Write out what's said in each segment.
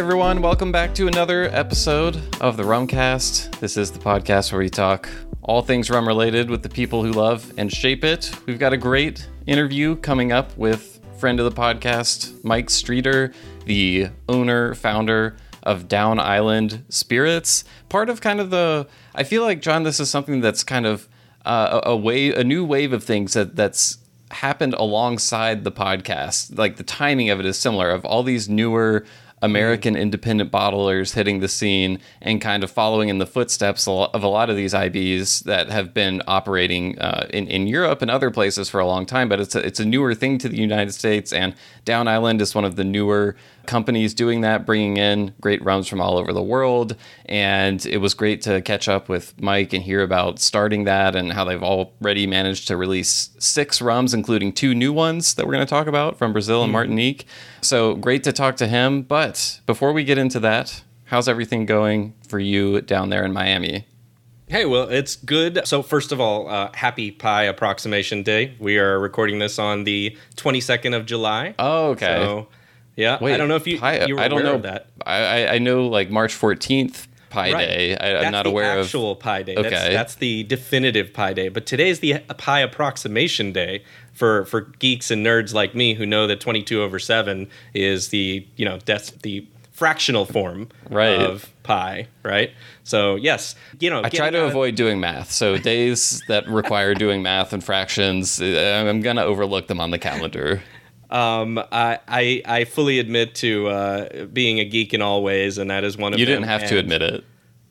everyone, welcome back to another episode of the Rumcast. This is the podcast where we talk all things rum related with the people who love and shape it. We've got a great interview coming up with friend of the podcast, Mike Streeter, the owner, founder of Down Island Spirits. Part of kind of the, I feel like John, this is something that's kind of uh, a, a wave, a new wave of things that that's happened alongside the podcast. Like the timing of it is similar. Of all these newer American independent bottlers hitting the scene and kind of following in the footsteps of a lot of these IBs that have been operating uh, in, in Europe and other places for a long time. But it's a, it's a newer thing to the United States, and Down Island is one of the newer companies doing that, bringing in great rums from all over the world. And it was great to catch up with Mike and hear about starting that and how they've already managed to release six rums, including two new ones that we're going to talk about from Brazil and mm-hmm. So great to talk to him. But before we get into that, how's everything going for you down there in Miami? Hey, well, it's good. So, first of all, uh, happy Pi Approximation Day. We are recording this on the 22nd of July. Oh, okay. So, yeah, Wait, I don't know if you, Pi, you were I don't know that. I, I know like March 14th Pi right. Day. I, am not aware of actual Pi Day. Okay. That's, that's the definitive Pi Day. But today is the Pi Approximation Day for for geeks and nerds like me who know that 22 over seven is the you know that's the fractional form right. of pi, right? So yes, you know. I try to avoid doing math. So days that require doing math and fractions, uh, I'm gonna overlook them on the calendar. Um, I, I, I fully admit to uh, being a geek in all ways, and that is one of you them. You didn't have to admit it.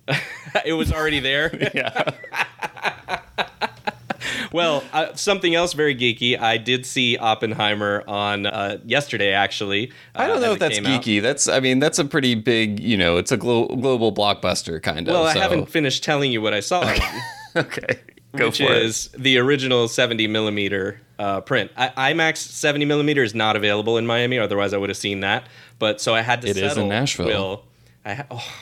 it was already there. yeah. well, uh, something else very geeky. I did see Oppenheimer on uh, yesterday. Actually, uh, I don't know if that's geeky. Out. That's I mean that's a pretty big. You know, it's a glo- global blockbuster kind of. Well, I so. haven't finished telling you what I saw. okay. Go which is it. the original 70 millimeter uh, print. I, IMAX 70 millimeter is not available in Miami, otherwise I would have seen that. But so I had to. It settle, is in Nashville. Will, I ha- oh,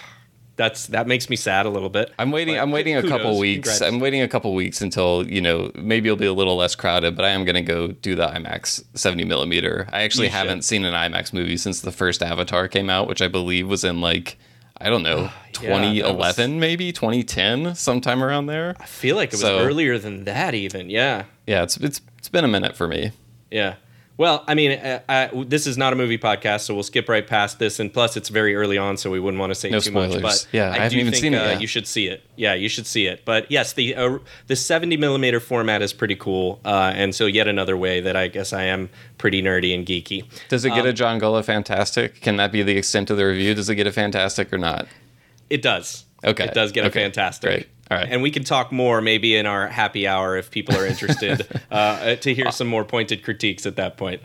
that's that makes me sad a little bit. I'm waiting. I'm waiting a couple weeks. Congrats. I'm waiting a couple weeks until you know maybe it'll be a little less crowded. But I am gonna go do the IMAX 70 millimeter. I actually you haven't should. seen an IMAX movie since the first Avatar came out, which I believe was in like I don't know, 2011 was... maybe 2010, sometime around there. I feel like it was so, earlier than that even. Yeah. Yeah, it's it's it's been a minute for me. Yeah. Well, I mean, I, uh, I, this is not a movie podcast, so we'll skip right past this. And plus, it's very early on, so we wouldn't want to say no too spoilers. much. But yeah, I, I haven't even think, seen it. Uh, yet. You should see it. Yeah, you should see it. But yes, the uh, the 70 millimeter format is pretty cool, uh, and so yet another way that I guess I am pretty nerdy and geeky. Does it get um, a John Gullah fantastic? Can that be the extent of the review? Does it get a fantastic or not? It does. Okay. It does get okay. a fantastic. Great. All right. And we can talk more maybe in our happy hour if people are interested uh, to hear some more pointed critiques at that point.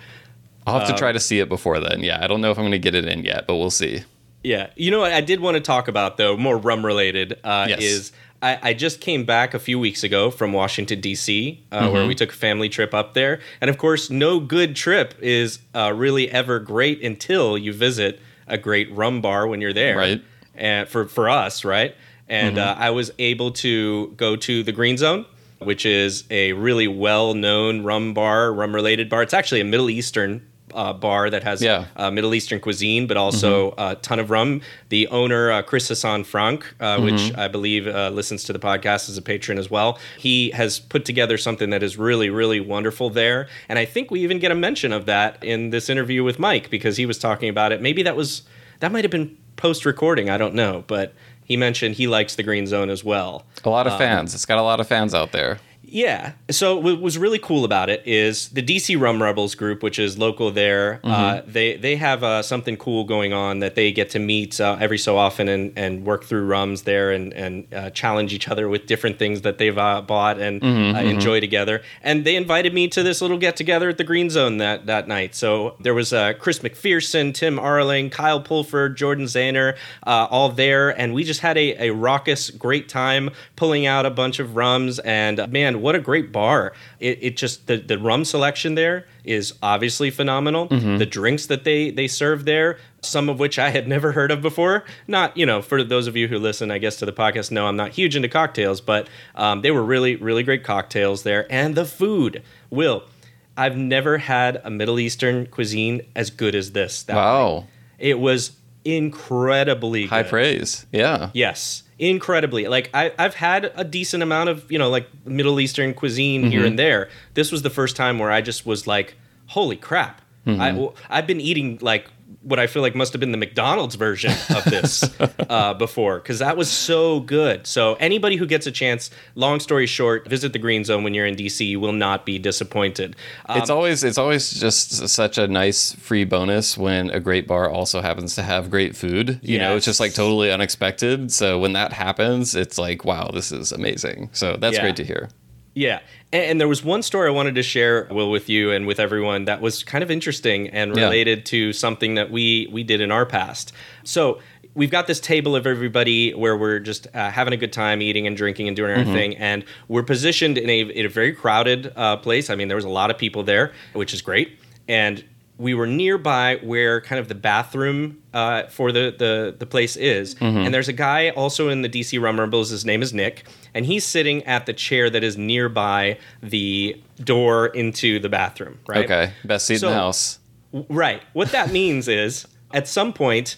I'll have to try um, to see it before then. Yeah, I don't know if I'm going to get it in yet, but we'll see. Yeah. You know what I did want to talk about, though, more rum related, uh, yes. is I, I, just came back a few weeks ago from Washington, D.C., uh, mm-hmm. where we took a family trip up there. And of course, no good trip is uh, really ever great until you visit a great rum bar when you're there. Right and for for us, right? And mm-hmm. uh, I was able to go to the Green Zone, which is a really well known rum bar, rum related bar. It's actually a Middle Eastern uh, bar that has yeah. uh, Middle Eastern cuisine, but also mm-hmm. a ton of rum. The owner, uh, Chris Hassaan Francke, uh, mm-hmm. which I believe uh, listens to the podcast as a patron as well, he has put together something that is really, really wonderful there. And I think we even get a mention of that in this interview with Mike because he was talking about it. Maybe that was that might have been post recording. I don't know, but he mentioned he likes the Green Zone as well. A lot of um, fans. It's got a lot of fans out there. Yeah. So what was really cool about it is the DC Rum Rebels group, which is local there. Uh, mm-hmm. Uh, they they have uh, something cool going on that they get to meet uh, every so often and, and work through rums there and and uh, challenge each other with different things that they've uh, bought and mm-hmm, mm-hmm. enjoy together. And they invited me to this little get together at the Green Zone that that night. So there was Chris McPherson, Tim Arling, Kyle Pulford, Jordan Zahner, all there, and we just had a, a raucous, great time pulling out a bunch of rums. And man what a great bar. It, it just the, the rum selection there is obviously phenomenal. Mm-hmm. The drinks that they they serve there, some of which I had never heard of before. Not you know for those of you who listen, I guess to the podcast, know I'm not huge into cocktails, but um, they were really really great cocktails there, and the food. Will I've never had a Middle Eastern cuisine as good as this. wow. It was incredibly High good. praise. Yeah. Yes, incredibly. Like I, I've had a decent amount of you know like Middle Eastern cuisine here mm-hmm. and there. This was the first time where I just was like, "Holy crap!" I, mm-hmm. well, I've been eating like what I feel like must have been the McDonald's version of this uh, before because that was so good. So anybody who gets a chance, long story short, visit the Green Zone when you're in DC. You will not be disappointed. Um, it's always it's always just such a nice free bonus when a great bar also happens to have great food. You know, it's just like totally unexpected. So when that happens, it's like, wow, this is amazing. So that's Yeah. great to hear. Yeah. And, there was one story I wanted to share, Will, with you and with everyone that was kind of interesting and Yeah. related to something that we we did in our past. So we've got this table of everybody where we're just uh, having a good time, eating and drinking and doing our thing, and we're positioned in a in a very crowded uh, place. I mean, there was a lot of people there, which is great, and we were nearby where kind of the bathroom uh, for the, the the place is, mm-hmm. and there's a guy also in the DC Rum Rumbles. His name is Nick, and he's sitting at the chair that is nearby the door into the bathroom. Right. Okay, best seat in the house. Right. What that means is at some point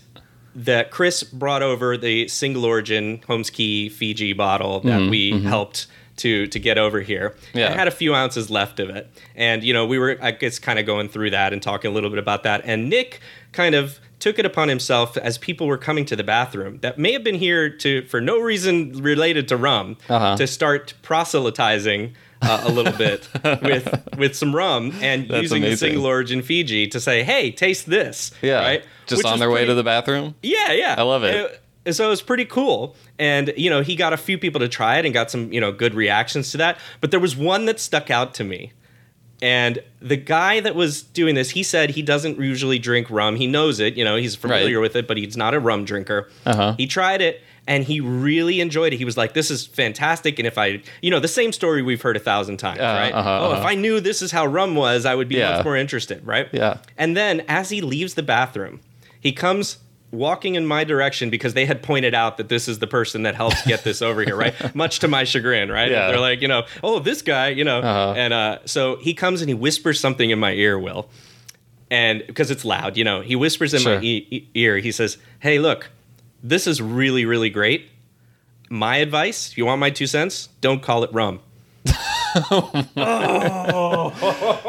that Chris brought over the single origin Holmes Cay Fiji bottle that mm-hmm, we mm-hmm. helped to to get over here. Yeah. I had a few ounces left of it. And you know, we were I guess kind of going through that and talking a little bit about that. And Nick kind of took it upon himself as people were coming to the bathroom that may have been here to for no reason related to rum Uh-huh. to start proselytizing uh, a little bit with with some rum and That's using the single origin Fiji to say, "Hey, taste this." Yeah, right. just Which on their way to the bathroom. Yeah, yeah. I love it. Uh, so it was pretty cool, and you know, he got a few people to try it and got some you know good reactions to that. But there was one that stuck out to me. And the guy that was doing this, he said he doesn't usually drink rum. He knows it, you know, he's familiar Right. with it, but he's not a rum drinker. Uh-huh. He tried it and he really enjoyed it. He was like, "This is fantastic." And if I, you know, the same story we've heard a thousand times, Uh, right? uh-huh, oh, if uh-huh. I knew this is how rum was, I would be Yeah. much more interested, right? Yeah. And then as he leaves the bathroom, he comes walking in my direction because they had pointed out that this is the person that helps get this over here, right? Much to my chagrin, right? Yeah. They're like, you know, oh, this guy, you know. Uh-huh. And uh, so he comes and he whispers something in my ear, Will. And because it's loud, you know, he whispers in Sure. my e- e- ear, he says, hey, look, this is really, really great. My advice, if you want my two cents, don't call it rum.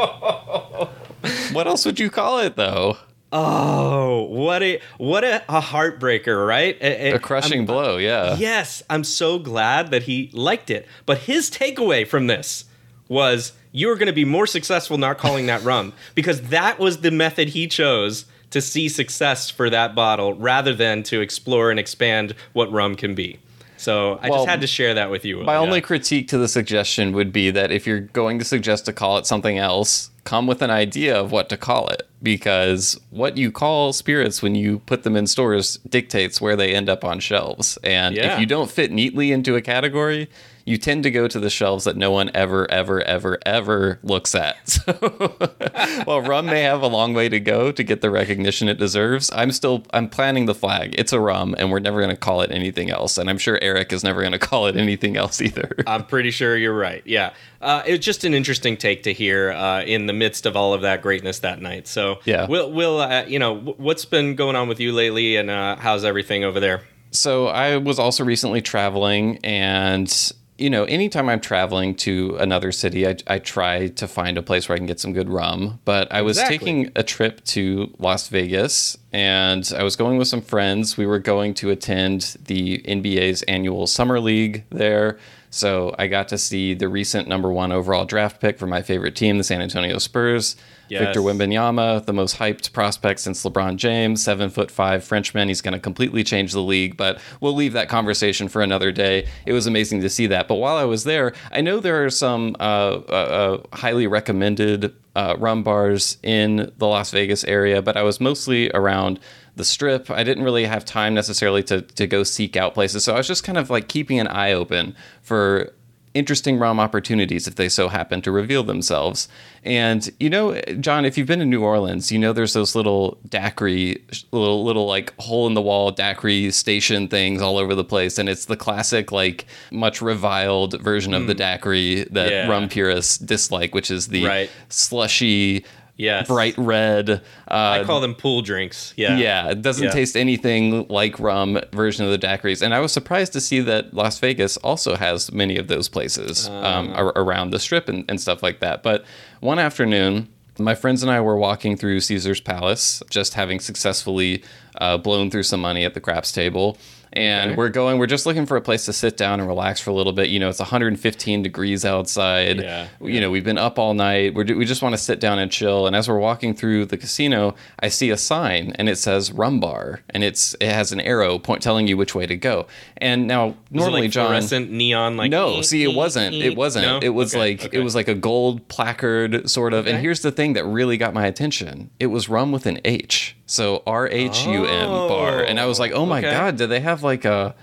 What else would you call it though? Oh, what a what a, a heartbreaker, right? A, A crushing blow. Yeah. Yes, I'm so glad that he liked it. But his takeaway from this was you are going to be more successful not calling that rum because that was the method he chose to see success for that bottle rather than to explore and expand what rum can be. So I Well, just had to share that with you. Will. My Yeah. only critique to the suggestion would be that if you're going to suggest to call it something else, come with an idea of what to call it. Because what you call spirits when you put them in stores dictates where they end up on shelves. And Yeah. if you don't fit neatly into a category, you tend to go to the shelves that no one ever, ever, ever, ever looks at. So while rum may have a long way to go to get the recognition it deserves, I'm still I'm planning the flag. It's a rum, and we're never going to call it anything else. And I'm sure Eric is never going to call it anything else either. I'm pretty sure you're right. Yeah, uh, it's just an interesting take to hear uh, in the midst of all of that greatness that night. So Yeah. we'll, we'll uh, you know, what's been going on with you lately, and uh, how's everything over there? so I was also recently traveling, and you know, anytime I'm traveling to another city, I, I try to find a place where I can get some good rum. But I was Exactly. taking a trip to Las Vegas, and I was going with some friends. We were going to attend the NBA's annual Summer League there. So I got to see the recent number one overall draft pick for my favorite team, the San Antonio Spurs. Yes. Victor Wembanyama, the most hyped prospect since LeBron James, seven foot five Frenchman. He's going to completely change the league, but we'll leave that conversation for another day. It was amazing to see that. But while I was there, I know there are some uh, uh, uh, highly recommended uh, rum bars in the Las Vegas area, but I was mostly around the strip. I didn't really have time necessarily to, to go seek out places. So I was just kind of like keeping an eye open for interesting rum opportunities if they so happen to reveal themselves. And you know, John, if you've been to New Orleans, you know there's those little daiquiri, little little like hole in the wall daiquiri station things all over the place, and it's the classic like much reviled version of the hmm. daiquiri that Yeah. rum purists dislike, which is the Right. slushy. Yes. bright red. Uh, I call them pool drinks. Yeah. yeah, it doesn't Yeah. taste anything like rum version of the daiquiris. And I was surprised to see that Las Vegas also has many of those places um, Uh. ar- around the strip and, and stuff like that. But one afternoon, my friends and I were walking through Caesar's Palace, just having successfully uh, blown through some money at the craps table. And Okay. we're going, we're just looking for a place to sit down and relax for a little bit. You know, it's 115 degrees outside. Yeah, You know, we've been up all night. We're, we just want to sit down and chill. And as we're walking through the casino, I see a sign and it says rum bar and it's it has an arrow point telling you which way to go. And now normally like John fluorescent neon like no, ee, see, it wasn't. ee? It wasn't. No? It was Okay, like okay. it was like a gold placard sort of. And here's the thing that really got my attention. It was rum with an H. So R H U M bar. And I was like, oh, oh my okay. god, do they have like a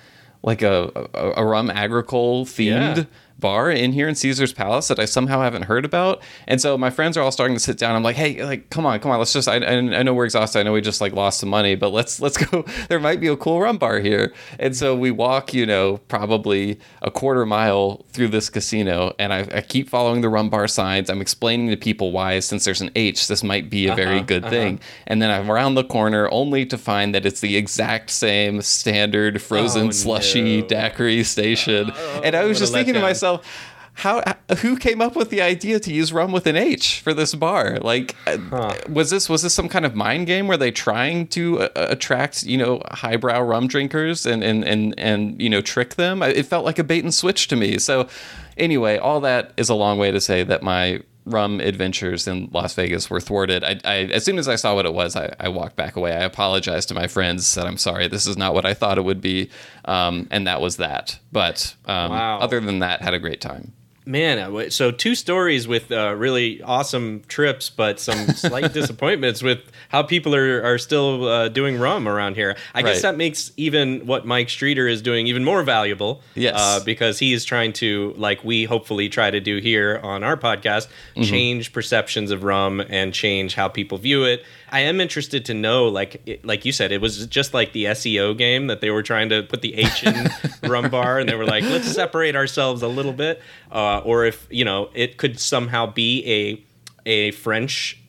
like a a, a rum agricole themed Yeah. Bar in here in Caesar's Palace that I somehow haven't heard about. And so my friends are all starting to sit down. I'm like, hey, like, come on, come on, let's just. I, I, know we're exhausted. I know we just like lost some money, but let's let's go. There might be a cool rum bar here. And so we walk, you know, probably a quarter mile through this casino, and I, I keep following the rum bar signs. I'm explaining to people why, since there's an H, this might be a very Uh-huh, good thing. And then I'm around the corner, only to find that it's the exact same standard frozen Oh, slushy no. daiquiri station. and I was just thinking to letdown. Myself, how who came up with the idea to use rum with an H for this bar? Like, uh, was this was this some kind of mind game? Were they trying to uh, attract you know highbrow rum drinkers and and and and you know trick them? It felt like a bait and switch to me. So, anyway, all that is a long way to say that my rum adventures in Las Vegas were thwarted. I, I as soon as I saw what it was, I, I walked back away. I apologized to my friends, said I'm sorry, this is not what I thought it would be, um, and that was that. But um, Wow. other than that, had a great time. Man, so two stories with uh, really awesome trips, but some slight disappointments with how people are, are still uh, doing rum around here. I guess that makes even what Mike Streeter is doing even more valuable. Yes. Uh, because he is trying to, like we hopefully try to do here on our podcast, Mm-hmm. change perceptions of rum and change how people view it. I am interested to know, like it, like you said, it was just like the SEO game that they were trying to put the H in rum bar, and they were like, let's separate ourselves a little bit, uh, or if you know, it could somehow be a a French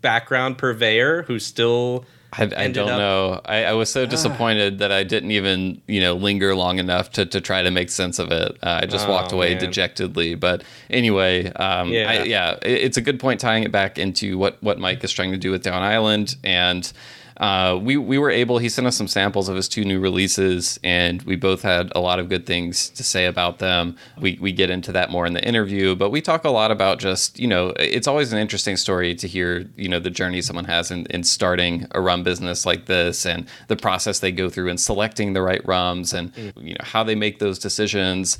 background purveyor who still I, I don't up- know. I, I was so disappointed that I didn't even, you know, linger long enough to, to try to make sense of it. Uh, I just Oh, walked away man. dejectedly. But anyway, um, Yeah. I, yeah, it- it's a good point tying it back into what, what Mike is trying to do with Down Island. And uh, we, we were able, he sent us some samples of his two new releases, and we both had a lot of good things to say about them. We, we get into that more in the interview, but we talk a lot about just, you know, it's always an interesting story to hear, you know, the journey someone has in, in starting a rum business like this and the process they go through in selecting the right rums and, you know, how they make those decisions,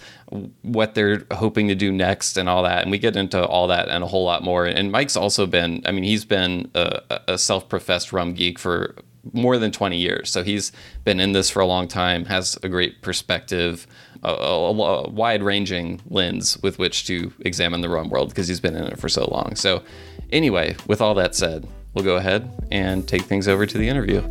what they're hoping to do next and all that. And we get into all that and a whole lot more. And Mike's also been, I mean, he's been a, a self professed rum geek for more than 20 years. So he's been in this for a long time, has a great perspective, a, a, a wide ranging lens with which to examine the rum world because he's been in it for so long. So, anyway, with all that said, we'll go ahead and take things over to the interview.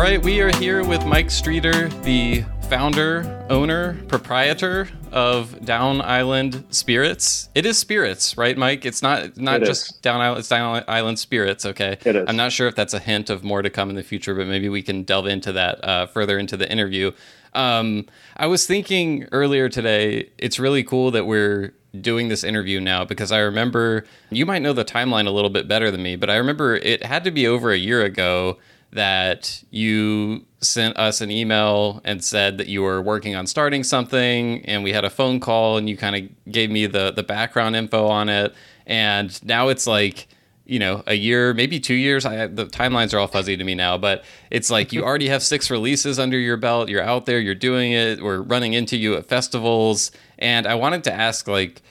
All right, we are here with Mike Streeter, the founder, owner, proprietor of Down Island Spirits. It is spirits, right, Mike? It's not not It just is. Down Island. It's Down Island Spirits. Okay, It is. I'm not sure if that's a hint of more to come in the future, but maybe we can delve into that uh, further into the interview. Um, I was thinking earlier today, it's really cool that we're doing this interview now because I remember you might know the timeline a little bit better than me, but I remember it had to be over a year ago that you sent us an email and said that you were working on starting something and we had a phone call and you kind of gave me the the background info on it. And now it's like you know a year maybe two years. I, the timelines are all fuzzy to me now but it's like you already have six releases under your belt. You're out there you're doing it. We're running into you at festivals. And i wanted to ask like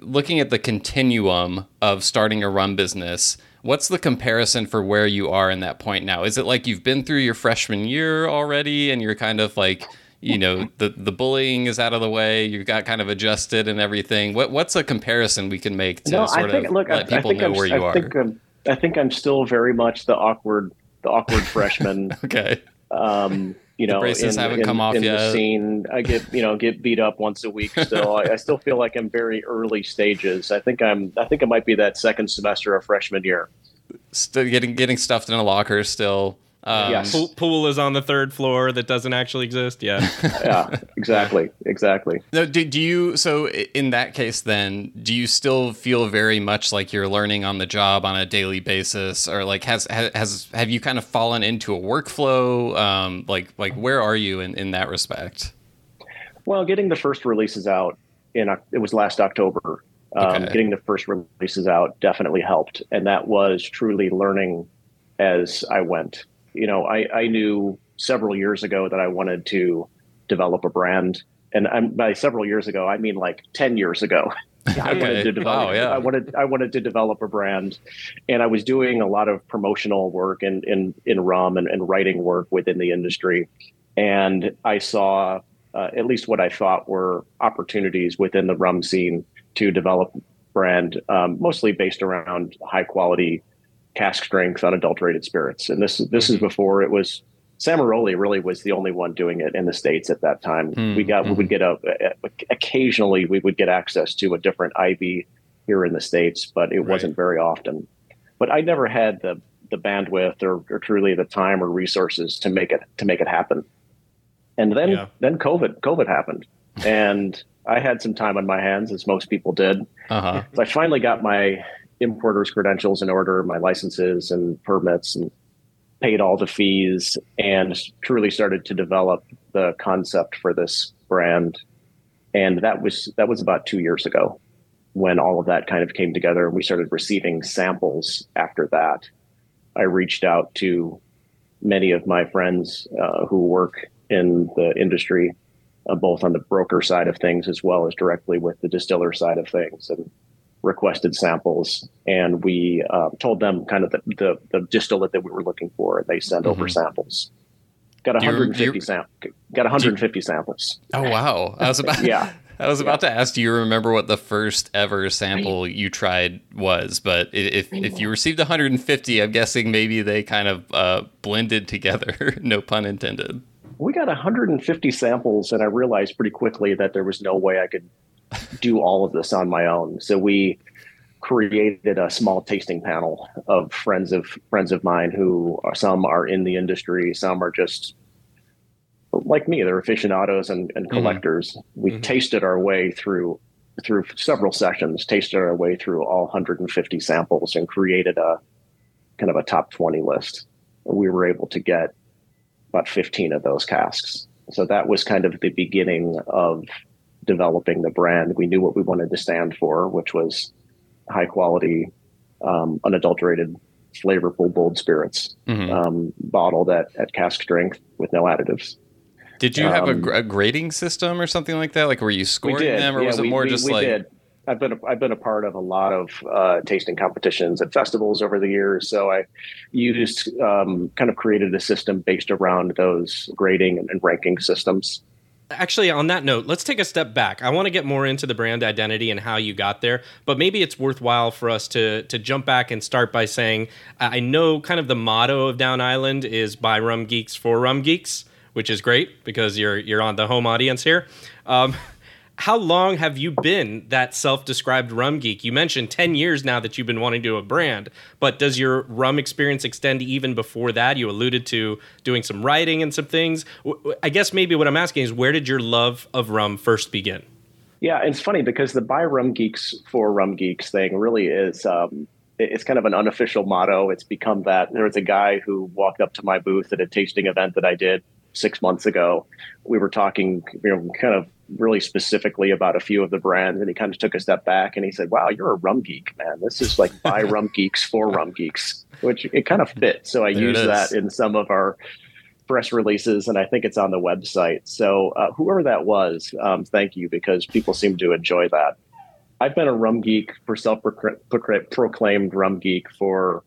looking at the continuum of starting a run business what's the comparison for where you are in that point now is it like you've been through your freshman year already and you're kind of like you know the the bullying is out of the way you've got kind of adjusted and everything what what's a comparison we can make to no, sort I think. of Look, let I, I people think know I'm, where you I are think I'm, I think I'm still very much the awkward, the awkward freshman. okay Um, you know, braces in, haven't in, come off in yet. the scene. I get you know get beat up once a week. Still, I, I still feel like I'm very early stages. I think I'm. I think it might be that second semester of freshman year. Still getting getting stuffed in a locker still. Um, Yes. Pool, pool is on the third floor that doesn't actually exist. Yeah. Yeah, exactly, exactly. No, do, do you so in that case then do you still feel very much like you're learning on the job on a daily basis or like has has, has have you kind of fallen into a workflow um like like where are you in in that respect Well, getting the first releases out in it was last October. Um, Okay. Getting the first releases out definitely helped, and that was truly learning as I went. You know, I, I knew several years ago that I wanted to develop a brand, and I'm, by several years ago, I mean like ten years ago. I Okay. wanted to develop. Wow, yeah. I wanted I wanted to develop a brand, and I was doing a lot of promotional work in in in rum and, and writing work within the industry, and I saw uh, at least what I thought were opportunities within the rum scene to develop brand, um, mostly based around high quality cask strength unadulterated spirits. And this this is before it was Samaroli really was the only one doing it in the states at that time. Hmm, we got we mhm. would get a, a- occasionally we would get access to a different IB here in the states, but it Right. wasn't very often. But I never had the the bandwidth or, or truly the time or resources to make it to make it happen. And then Yeah. then COVID COVID happened, and I had some time on my hands, as most people did. uh-huh So I finally got my importer's credentials in order, my licenses and permits, and paid all the fees, and truly started to develop the concept for this brand. And that was that was about two years ago, when all of that kind of came together. and We started receiving samples after that. I reached out to many of my friends uh, who work in the industry, uh, both on the broker side of things as well as directly with the distiller side of things, and requested samples. And we uh, told them kind of the, the, the distillate that we were looking for, and they sent over Mhm. samples. Got Do you- 150 do you- sam- got 150 samples. oh wow i was about Yeah. I was about to ask, do you remember what the first ever sample you tried was? But if if you received 150, I'm guessing maybe they kind of uh, blended together. no pun intended. We got 150 samples, and I realized pretty quickly that there was no way I could do all of this on my own. So we created a small tasting panel of friends of friends of mine who are, some are in the industry, some are just like me. They're aficionados and, and Mhm. collectors. We Mhm. tasted our way through through several sessions, tasted our way through all 150 samples, and created a kind of a top 20 list. We were able to get about 15 of those casks. So that was kind of the beginning of developing the brand. We knew what we wanted to stand for, which was high quality, um, unadulterated, flavorful, bold spirits, Mhm. um, bottled at, at cask strength with no additives. Did you have a, um, a grading system or something like that? Like, were you scoring them, or Yeah, was it we- more we- just we like? did. I've been a, I've been a part of a lot of uh, tasting competitions at festivals over the years, so I used um, kind of created a system based around those grading and, and ranking systems. Actually, on that note, let's take a step back. I want to get more into the brand identity and how you got there, but maybe it's worthwhile for us to to jump back and start by saying I know kind of the motto of Down Island is by rum geeks for rum geeks, which is great because you're you're on the home audience here. Um, how long have you been that self-described rum geek? You mentioned 10 years now that you've been wanting to do a brand, but does your rum experience extend even before that? You alluded to doing some writing and some things. I guess maybe what I'm asking is where did your love of rum first begin? Yeah, it's funny because the buy rum geeks for rum geeks thing really is um, it's kind of an unofficial motto. It's become that. There was a guy who walked up to my booth at a tasting event that I did six months ago. We were talking, you know, kind of really specifically about a few of the brands, and he kind of took a step back and he said, "Wow, you're a rum geek, man. This is like buy rum geeks for rum geeks," which it kind of fit. So I There use that in some of our press releases, and I think it's on the website. So uh, whoever that was, um, thank you because people seem to enjoy that. I've been a rum geek for self-proclaimed rum geek for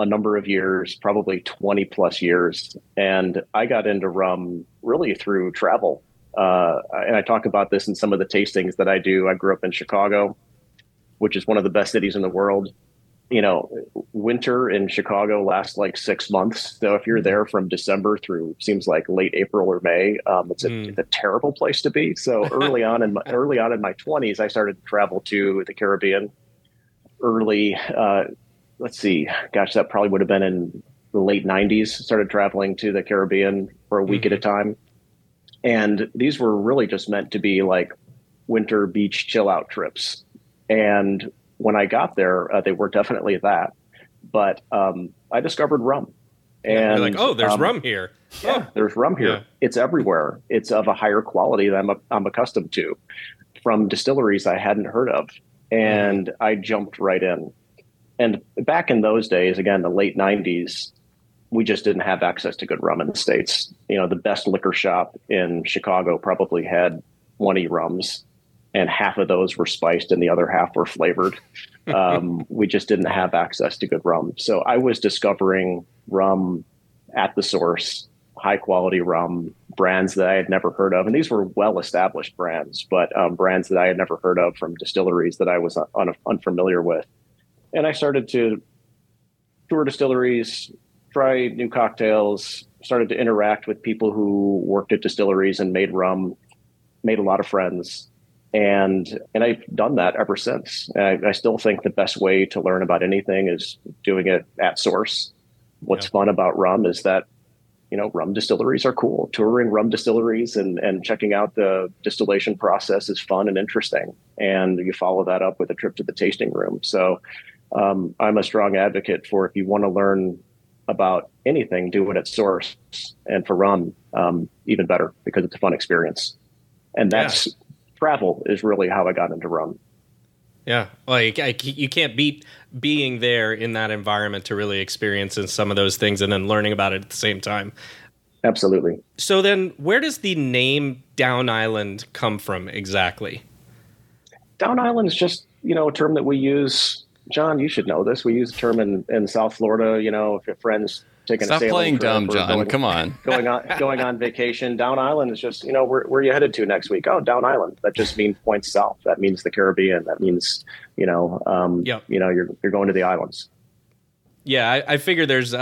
a number of years, probably 20 plus years. And I got into rum really through travel. Uh, and I talk about this in some of the tastings that I do. I grew up in Chicago, which is one of the best cities in the world. you know, winter in Chicago lasts like six months. So if you're there from December through seems like late April or May, um, it's, a, mm. it's, a, terrible place to be. So early on in my, early on in my 20s, I started to travel to the Caribbean. Early, uh, let's see, gosh, that probably would have been in the late 90s. Started traveling to the Caribbean for a week mm. at a mm-hmm. time, and these were really just meant to be like winter beach chill out trips. And when I got there, uh, they were definitely that. But um, I discovered rum. And You're like, oh, there's um, rum here. Yeah, there's rum here. Yeah. It's everywhere. It's of a higher quality than I'm, I'm accustomed to from distilleries I hadn't heard of. And mm. I jumped right in. And back in those days, again, the late 90s, we just didn't have access to good rum in the States. You know, the best liquor shop in Chicago probably had 20 rums and half of those were spiced and the other half were flavored. Um, we just didn't have access to good rum. So I was discovering rum at the source, high quality rum, brands that I had never heard of. And these were well established brands, but um, brands that I had never heard of from distilleries that I was un- unfamiliar with. And I started to tour distilleries, try new cocktails, started to interact with people who worked at distilleries and made rum, made a lot of friends and and I've done that ever since. I, I, still think the best way to learn about anything is doing it at source. What's yeah. fun about rum is that you know rum distilleries are cool. Touring rum distilleries and and checking out the distillation process is fun and interesting. And you follow that up with a trip to the tasting room. So um, I'm a strong advocate for if you want to learn about anything, do it at source. And for rum, um, even better because it's a fun experience. And that's yeah travel is really how I got into rum. Yeah, like I, you can't beat being there in that environment to really experience some of those things and then learning about it at the same time. Absolutely. So then, where does the name Down Island come from exactly? Down Island is just you know a term that we use. John, you should know this. We use the term in, in South Florida. You know, if your friends taking a Stop a playing dumb, John. Going, Come on. going on going on vacation. Down Island is just, you know, where, where are you headed to next week? Oh, Down Island. That just means points south. That means the Caribbean. That means, you know, um, yep. you know, you're you're going to the islands. Yeah, I, I figure there's uh,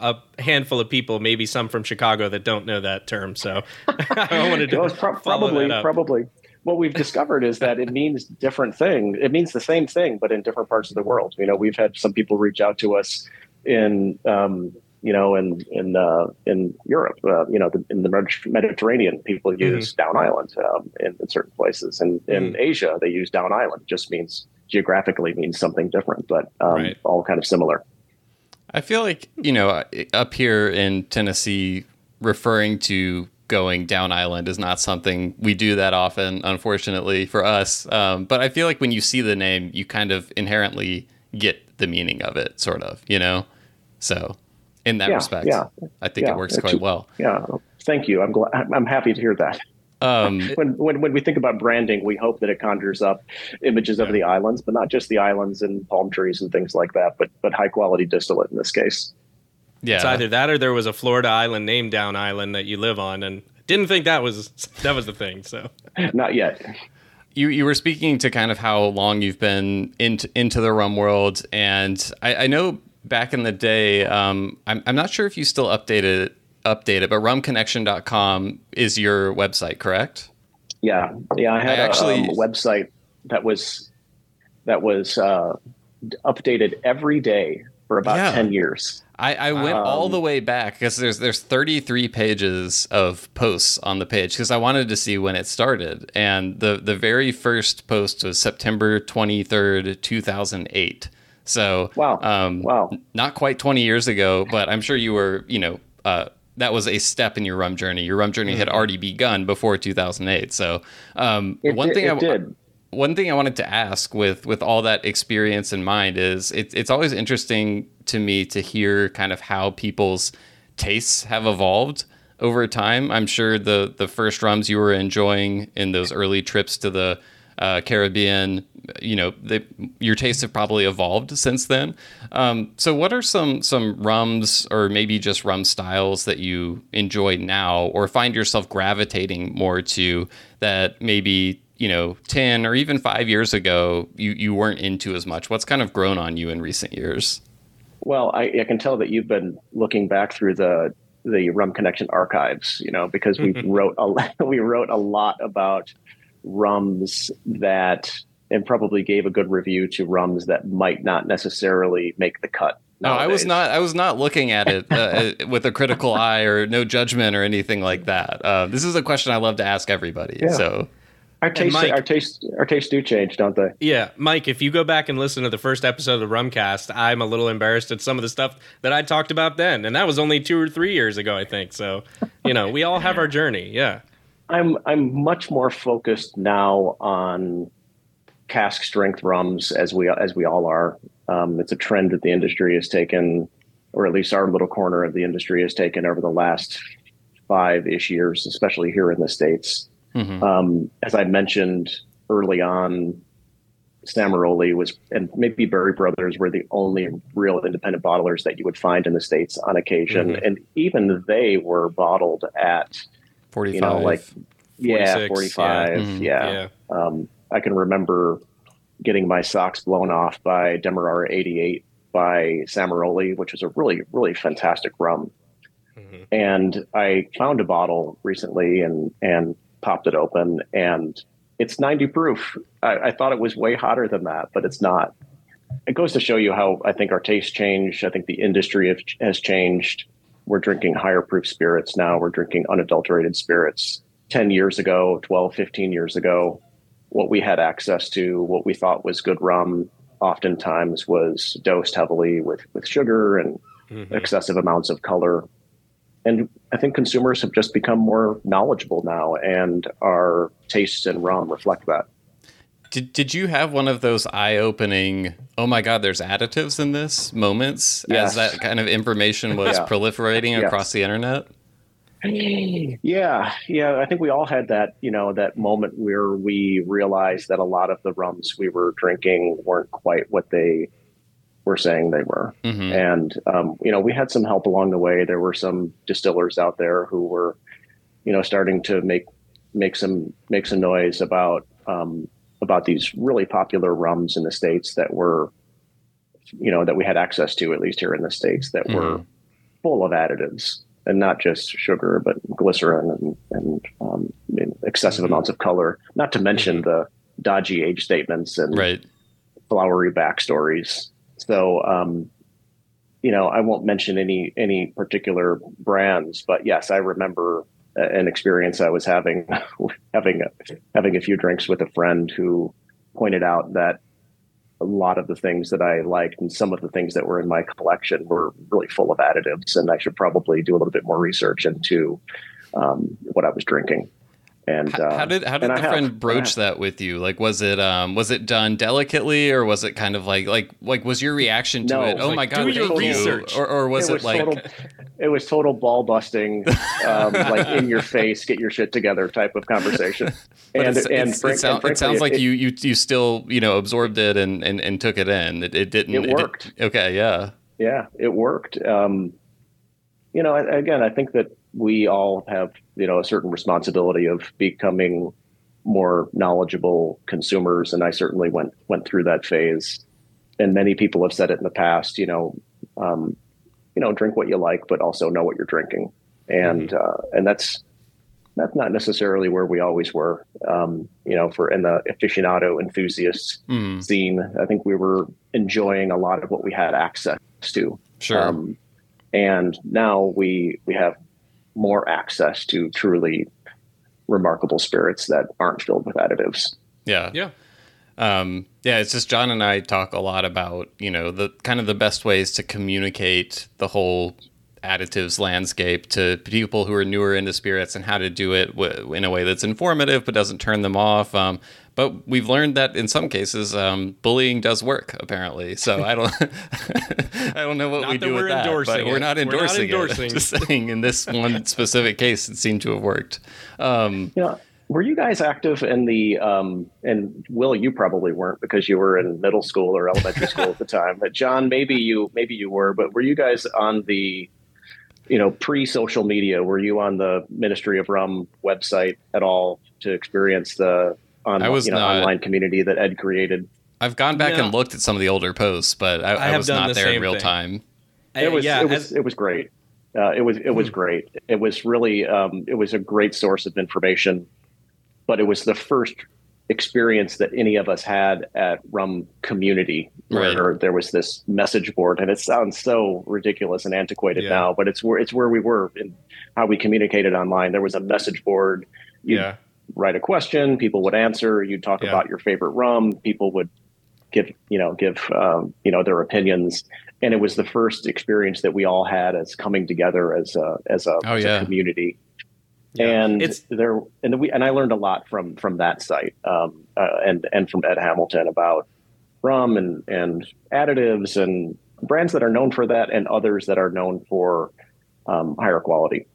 a, a, handful of people, maybe some from Chicago, that don't know that term. So I wanted to pro- probably probably what we've discovered is that it means different thing. It means the same thing, but in different parts of the world. You know, we've had some people reach out to us in um, you know, in in uh, in Europe, uh, you know, the, in the Mediterranean, people mm-hmm. use mm-hmm. down island um, in, in, certain places, and mm-hmm. in Asia, they use down island. Just means geographically means something different, but um, right. all kind of similar. I feel like you know, up here in Tennessee, referring to going down island is not something we do that often, unfortunately for us. Um, but I feel like when you see the name, you kind of inherently get the meaning of it, sort of, you know. So in that yeah, respect. Yeah, I think yeah, it works quite well. Yeah, thank you. I'm glad. I'm happy to hear that. Um, when, when when we think about branding, we hope that it conjures up images of the islands, but not just the islands and palm trees and things like that, but but high quality distillate in this case. Yeah, it's either that or there was a Florida island named Down Island that you live on, and didn't think that was that was the thing. So not yet. You, you were speaking to kind of how long you've been into into the rum world, and I, I know back in the day, um, I'm, I'm not sure if you still update it, update it, but rumconnection.com is your website, correct? Yeah. Yeah. I had I actually, a, um, website that was, that was uh, updated every day for about yeah. 10 years. I, I went um, all the way back because there's there's 33 pages of posts on the page because I wanted to see when it started, and the the very first post was September 23rd, 2008. So wow, um, wow, not quite 20 years ago, but I'm sure you were, you know, uh, that was a step in your rum journey. Your rum journey had mm-hmm. already begun before 2008. So um, one did, thing I did. One thing I wanted to ask with with all that experience in mind is it, it's always interesting to me to hear kind of how people's tastes have evolved over time. I'm sure the the first rums you were enjoying in those early trips to the uh, Caribbean. You know, your tastes have probably evolved since then. Um, so, what are some some rums or maybe just rum styles that you enjoy now, or find yourself gravitating more to that maybe you know, 10 or even five years ago, you, you weren't into as much? What's kind of grown on you in recent years? Well, I, I can tell that you've been looking back through the the Rum Connection archives, you know, because we wrote a we wrote a lot about rums that and probably gave a good review to rums that might not necessarily make the cut. No, I was not. I was not looking at it uh, with a critical eye or no judgment or anything like that. Uh, this is a question I love to ask everybody. Yeah. So our tastes, Mike, our tastes, our tastes do change, don't they? Yeah, Mike. If you go back and listen to the first episode of the Rumcast, I'm a little embarrassed at some of the stuff that I talked about then, and that was only two or three years ago, I think. So, you know, we all have our journey. Yeah. I'm I'm much more focused now on cask strength rums, as we as we all are. Um, it's a trend that the industry has taken, or at least our little corner of the industry has taken over the last five ish years, especially here in the states. Mm-hmm. Um, as I mentioned early on, Samaroli was, and maybe Berry Brothers were the only real independent bottlers that you would find in the states on occasion, mm-hmm. and even they were bottled at forty-five, you know, like yeah, forty-five, yeah. Mm-hmm. yeah. yeah. Um, I can remember getting my socks blown off by Demerara '88 by Samaroli, which was a really, really fantastic rum. Mm-hmm. And I found a bottle recently and and popped it open, and it's 90 proof. I, I, thought it was way hotter than that, but it's not. It goes to show you how I think our tastes change. I think the industry have, has changed. We're drinking higher proof spirits now. We're drinking unadulterated spirits. 10 years ago, 12, 15 years ago, what we had access to, what we thought was good rum, oftentimes was dosed heavily with, with sugar and mm-hmm. excessive amounts of color and I think consumers have just become more knowledgeable now, and our tastes in rum reflect that. Did Did you have one of those eye opening? Oh my God, there's additives in this moments yes. as that kind of information was yeah. proliferating yes. across the internet. Yeah, yeah. I think we all had that, you know, that moment where we realized that a lot of the rums we were drinking weren't quite what they were saying they were. Mm-hmm. And, um, you know, we had some help along the way. There were some distillers out there who were, you know, starting to make, make some, make some noise about, um, about these really popular rums in the States that were, you know, that we had access to, at least here in the States, that mm-hmm. were full of additives and not just sugar, but glycerin and, and um, excessive mm-hmm. amounts of color, not to mention mm-hmm. the dodgy age statements and right. flowery backstories so, um, you know, I won't mention any any particular brands, but yes, I remember an experience I was having having a, having a few drinks with a friend who pointed out that a lot of the things that I liked and some of the things that were in my collection were really full of additives, and I should probably do a little bit more research into um, what I was drinking. And how, uh, how did how did the friend broach that with you? Like, was it um was it done delicately, or was it kind of like like like was your reaction to no, it? Oh like, my god, do your research, or, or was it, it was like total, it was total ball busting, um, like in your face, get your shit together type of conversation. and it's, and, it's, frank, it, sound, frankly, it, sounds like it, you you you still you know absorbed it and and, and took it in. It, it didn't. It worked. okay, yeah, yeah, it worked. Um, you know, again, I think that we all have you know a certain responsibility of becoming more knowledgeable consumers. And i certainly went went through that phase. And many people have said it in the past you know um, you know drink what you like but also know what you're drinking. And mm-hmm. uh, and that's that's not necessarily where we always were. Um, you know for in the aficionado enthusiast mm. scene i think we were enjoying a lot of what we had access to. Sure. Um, and now we we have more access to truly remarkable spirits that aren't filled with additives. Yeah. Yeah. Um, yeah, it's just John and I talk a lot about, you know, the kind of the best ways to communicate the whole additives landscape to people who are newer into spirits and how to do it w- in a way that's informative but doesn't turn them off. Um, but we've learned that in some cases, um, bullying does work. Apparently, so I don't, I don't know what not we that do we're with that. But we're not endorsing, we're not endorsing it. Just saying, in this one specific case, it seemed to have worked. Um, yeah. Were you guys active in the? Um, and Will, you probably weren't because you were in middle school or elementary school at the time. But John, maybe you, maybe you were. But were you guys on the you know, pre social media, were you on the Ministry of Rum website at all to experience the on I was you know, not- online community that Ed created. I've gone back No. and looked at some of the older posts, but I, I I, was not the there in real thing. time. It was yeah, it was as- it was great. Uh, it was it was great. It was really um, it was a great source of information, but it was the first experience that any of us had at Rum Community, where there was this message board, and it sounds so ridiculous and antiquated Yeah. now, but it's where it's where we were in how we communicated online. There was a message board. You yeah. Write a question, people would answer. You'd talk Yeah. about your favorite rum. People would give you know give um, you know their opinions, and it was the first experience that we all had as coming together as a as a, Oh, as yeah. a community. Yeah. And It's- there, and we, and I learned a lot from from that site, um, uh, and and from Ed Hamilton about rum and and additives and brands that are known for that, and others that are known for um, higher quality.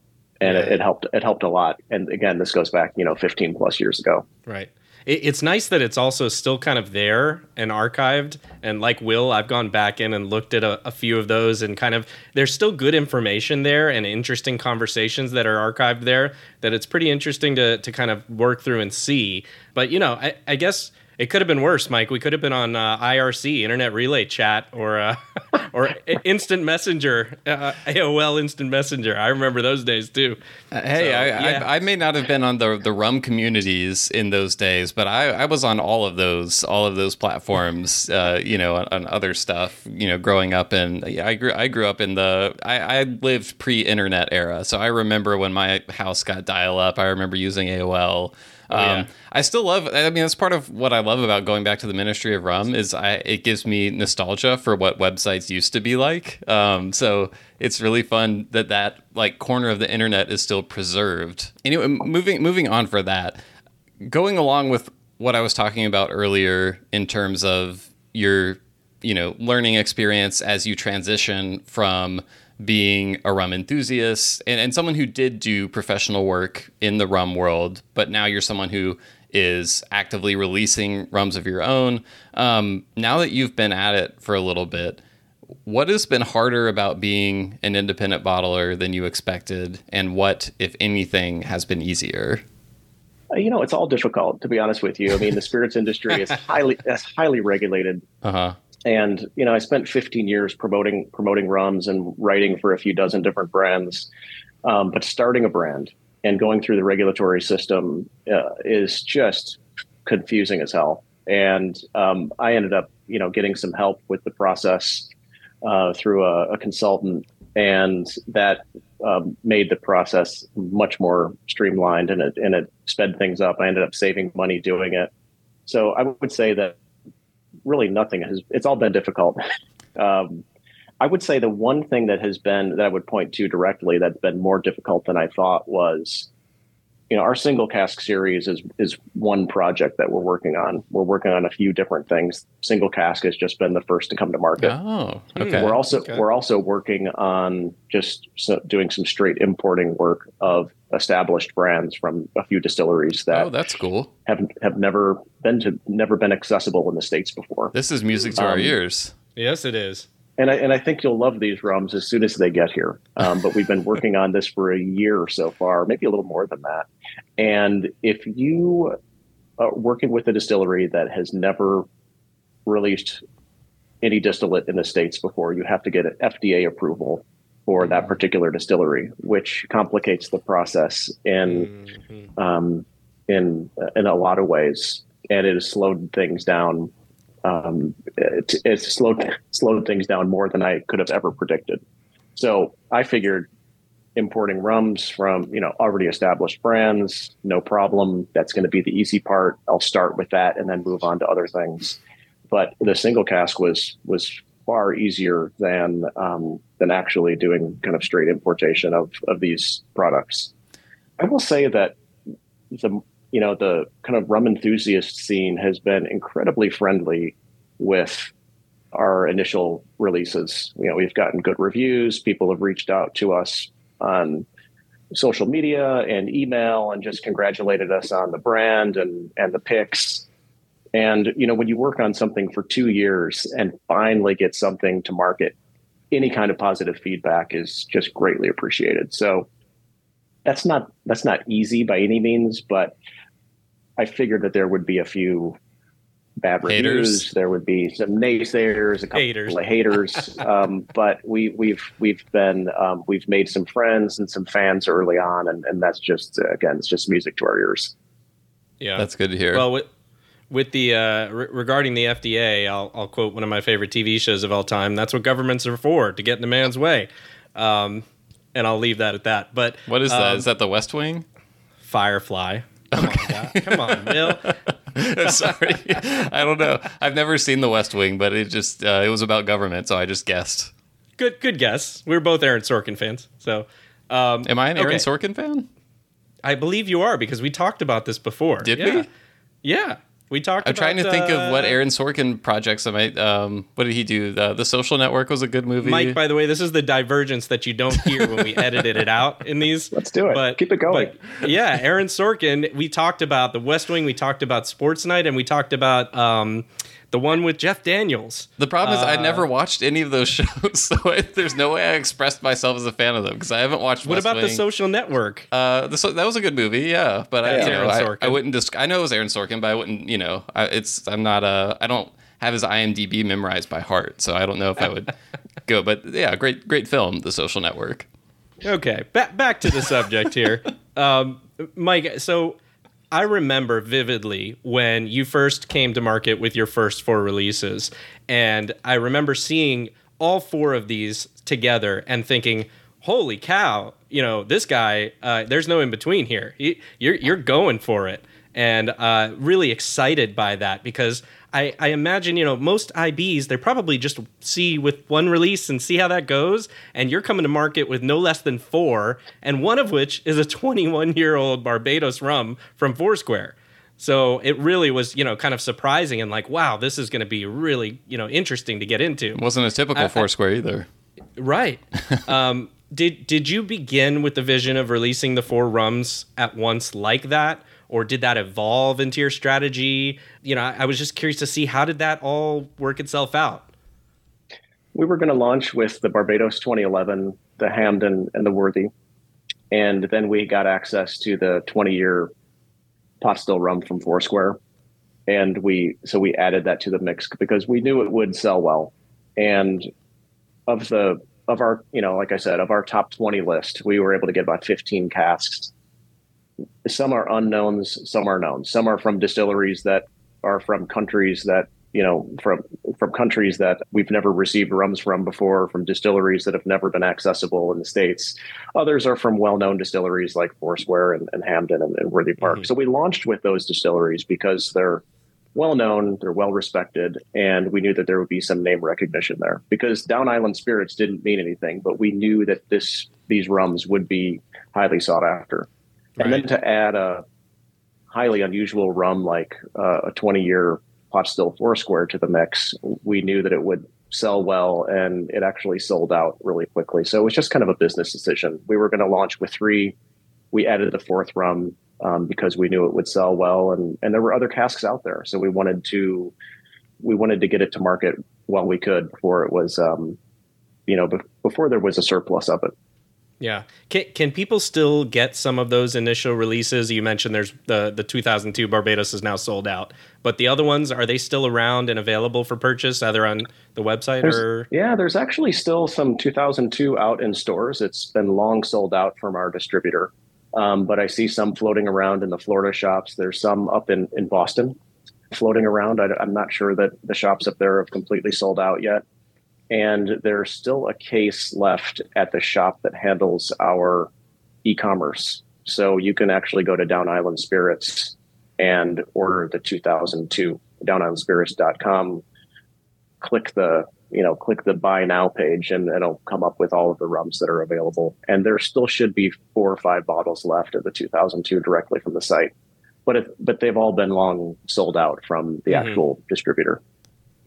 And it, it helped. It helped a lot. And again, this goes back, you know, 15 plus years ago. Right. It, it's nice that it's also still kind of there and archived. And like Will, I've gone back in and looked at a, a few of those and kind of, there's still good information there and interesting conversations that are archived there that it's pretty interesting to, to kind of work through and see. But, you know, I, I guess it could have been worse, Mike. We could have been on uh, IRC, Internet Relay Chat, or uh, or Instant Messenger, uh, AOL Instant Messenger. I remember those days too. Uh, Hey, So, I, yeah. I, I may not have been on the the rum communities in those days, but I, I was on all of those all of those platforms. Uh, you know, on, on other stuff. You know, growing up in yeah, I grew I grew up in the I, I lived pre-internet era, so I remember when my house got dial up. I remember using AOL. Oh, yeah. Um, I still love. I mean, that's part of what I love about going back to the Ministry of Rum is I it gives me nostalgia for what websites used to be like. Um, so it's really fun that that like corner of the internet is still preserved. Anyway, moving moving on for that, going along with what I was talking about earlier in terms of your you know learning experience as you transition from being a rum enthusiast and, and someone who did do professional work in the rum world but now you're someone who is actively releasing rums of your own. Um, now that you've been at it for a little bit what has been harder about being an independent bottler than you expected? And what if anything has been easier? Uh, You know, it's all difficult to be honest with you. I mean, the spirits industry is highly is highly regulated, uh-huh and you know, I spent 15 years promoting promoting rums and writing for a few dozen different brands. Um, but starting a brand and going through the regulatory system uh, is just confusing as hell. And um, I ended up, you know, getting some help with the process uh, through a, a consultant, and that um, made the process much more streamlined and it and it sped things up. I ended up saving money doing it. So I would say that really nothing has. It's all been difficult. um, I would say the one thing that has been that I would point to directly that's been more difficult than I thought was, you know, our single cask series is is one project that we're working on. We're working on a few different things. Single cask has just been the first to come to market. oh Hmm. okay We're also Okay. we're also working on just so, doing some straight importing work of established brands from a few distilleries that oh that's cool have have never been to never been accessible in the states before. this is music to our Um, ears Yes, it is. And I, and I think you'll love these rums as soon as they get here. Um, but we've been working on this for a year so far, maybe a little more than that. And if you are working with a distillery that has never released any distillate in the states before, you have to get an FDA approval for that particular distillery, which complicates the process in Mhm. um, in in a lot of ways, and it has slowed things down. Um, it, it's slowed slowed things down more than I could have ever predicted. So I figured importing rums from you know already established brands, no problem. That's going to be the easy part. I'll start with that and then move on to other things. But the single cask was was far easier than um, than actually doing kind of straight importation of of these products. I will say that the you know the kind of rum enthusiast scene has been incredibly friendly with our initial releases. You know, we've gotten good reviews. People have reached out to us on social media and email and just congratulated us on the brand and and the picks. And you know, when you work on something for two years and finally get something to market, any kind of positive feedback is just greatly appreciated. So that's not that's not easy by any means, but I figured that there would be a few bad reviews. Haters. There would be some naysayers, a couple Haters. of haters. um, but we, we've we've been um, we've made some friends and some fans early on, and, and that's just uh, again, it's just music to our ears. Yeah, That's good to hear. Well, with, the uh, re- regarding the FDA, I'll, I'll quote one of my favorite TV shows of all time. That's what governments are for to get in a man's way. Um, and I'll leave that at that. But what is that? um, Is that the West Wing? Firefly? Come on, guy. come on, Bill. Sorry, I don't know. I've never seen the West Wing, but it just uh, it was about government, so I just guessed. Good, good guess. We're both Aaron Sorkin fans, so um, Am I an Aaron Okay. Sorkin fan? I believe you are because we talked about this before. Did yeah. we? Yeah, we talked. I'm trying to about, think of what uh, Aaron Sorkin projects I might. Um, what did he do? The, the Social Network was a good movie. Mike, by the way, this is the divergence that you don't hear when we edited it out in these. Let's do it. But Keep it going. but, yeah, Aaron Sorkin. We talked about the West Wing. We talked about Sports Night, and we talked about um, the one with Jeff Daniels. the problem is I uh, never watched any of those shows, so I, there's no way I expressed myself as a fan of them because I haven't watched. What West about the Social Network? Uh, the, so that was a good movie, yeah. But I, That's you know, Aaron I, I wouldn't. Disc- I know it was Aaron Sorkin, but I wouldn't. You know, I, it's. I'm not a. I don't have his IMDb memorized by heart, so I don't know if I would go. But yeah, great, great film, The Social Network. Okay, back back to the subject here, um, Mike. So I remember vividly when you first came to market with your first four releases, and I remember seeing all four of these together and thinking, "Holy cow! You know, this guy. Uh, there's no in between here. He, you're you're going for it." And uh, really excited by that because I, I imagine you know most IBs they probably just see with one release and see how that goes, and you're coming to market with no less than four, and one of which is a 21 year old Barbados rum from Foursquare. So it really was you know kind of surprising and like wow this is going to be really you know interesting to get into. It wasn't a typical I- I- Foursquare either. Right. um, did did you begin with the vision of releasing the four rums at once like that, or did that evolve into your strategy? You know, I, was just curious to see how did that all work itself out. we were going to launch with the Barbados 2011, the Hampden, and the Worthy, and then we got access to the 20 year pot still rum from Foursquare, and we so we added that to the mix because we knew it would sell well, and of the of our you know like I said of our top 20 list, we were able to get about 15 casks. Some are unknowns, some are known. Some are from distilleries that are from countries that you know from from countries that we've never received rums from before, from distilleries that have never been accessible in the states. Others are from well-known distilleries like Foursquare and, and Hampden and, and Worthy Park. Mhm. So we launched with those distilleries because they're well-known, they're well-respected, and we knew that there would be some name recognition there. Because Down Island Spirits didn't mean anything, but we knew that this these rums would be highly sought after. And then to add a highly unusual rum like uh, a 20 year pot still Foursquare to the mix, we knew that it would sell well and it actually sold out really quickly. So it was just kind of a business decision. We were going to launch with three. We added the fourth rum um, because we knew it would sell well and, and there were other casks out there. So we wanted to, we wanted to get it to market while we could before it was, um, you know, be- before there was a surplus of it. Yeah. Can, can people still get some of those initial releases? You mentioned there's the the 2002 Barbados is now sold out, but the other ones are they still around and available for purchase either on the website There's- or Yeah, there's actually still some 2002 out in stores. It's been long sold out from our distributor, um, but I see some floating around in the Florida shops. There's some up in, in Boston floating around. I, I'm not sure that the shops up there have completely sold out yet. And there's still a case left at the shop that handles our e commerce. So you can actually go to Down Island Spirits and order the 2002 downislandspirits.com click the you know click the buy now page and it'll come up with all of the rums that are available and there still should be four or five bottles left of the 2002 directly from the site but it, but they've all been long sold out from the Mhm. actual distributor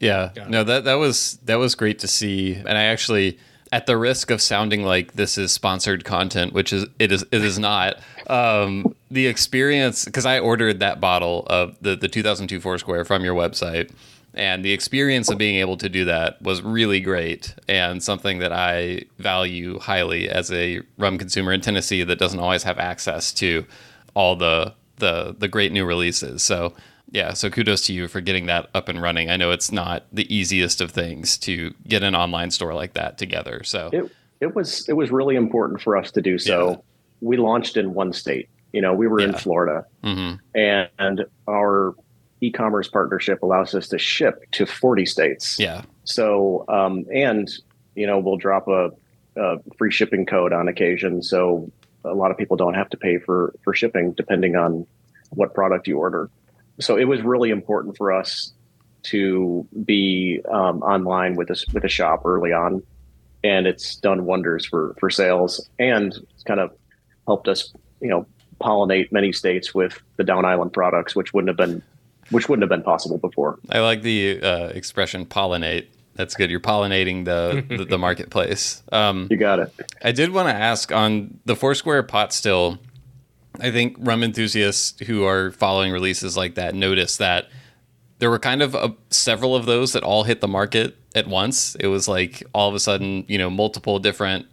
Yeah. No, that that was that was great to see. And I actually at the risk of sounding like this is sponsored content, which is it is it is not. Um, the experience because I ordered that bottle of the the 2002 Foursquare from your website, and the experience of being able to do that was really great and something that I value highly as a rum consumer in Tennessee that doesn't always have access to all the the the great new releases. So yeah, so kudos to you for getting that up and running. I know it's not the easiest of things to get an online store like that together. So it it was it was really important for us to do so. Yeah. We launched in one state. You know, we were yeah. in Florida, mm-hmm. and, and our e-commerce partnership allows us to ship to 40 states. Yeah. So, um, and you know, we'll drop a, a, free shipping code on occasion, so a lot of people don't have to pay for for shipping depending on what product you order. So it was really important for us to be um, online with us with a shop early on, and it's done wonders for for sales and it's kind of helped us, you know, pollinate many states with the Down Island products, which wouldn't have been which wouldn't have been possible before. I like the uh, expression pollinate. That's good. You're pollinating the the, the marketplace. Um, you got it. I did want to ask on the Foursquare pot still. I think rum enthusiasts who are following releases like that notice that there were kind of a, several of those that all hit the market at once. It was like all of a sudden, you know, multiple different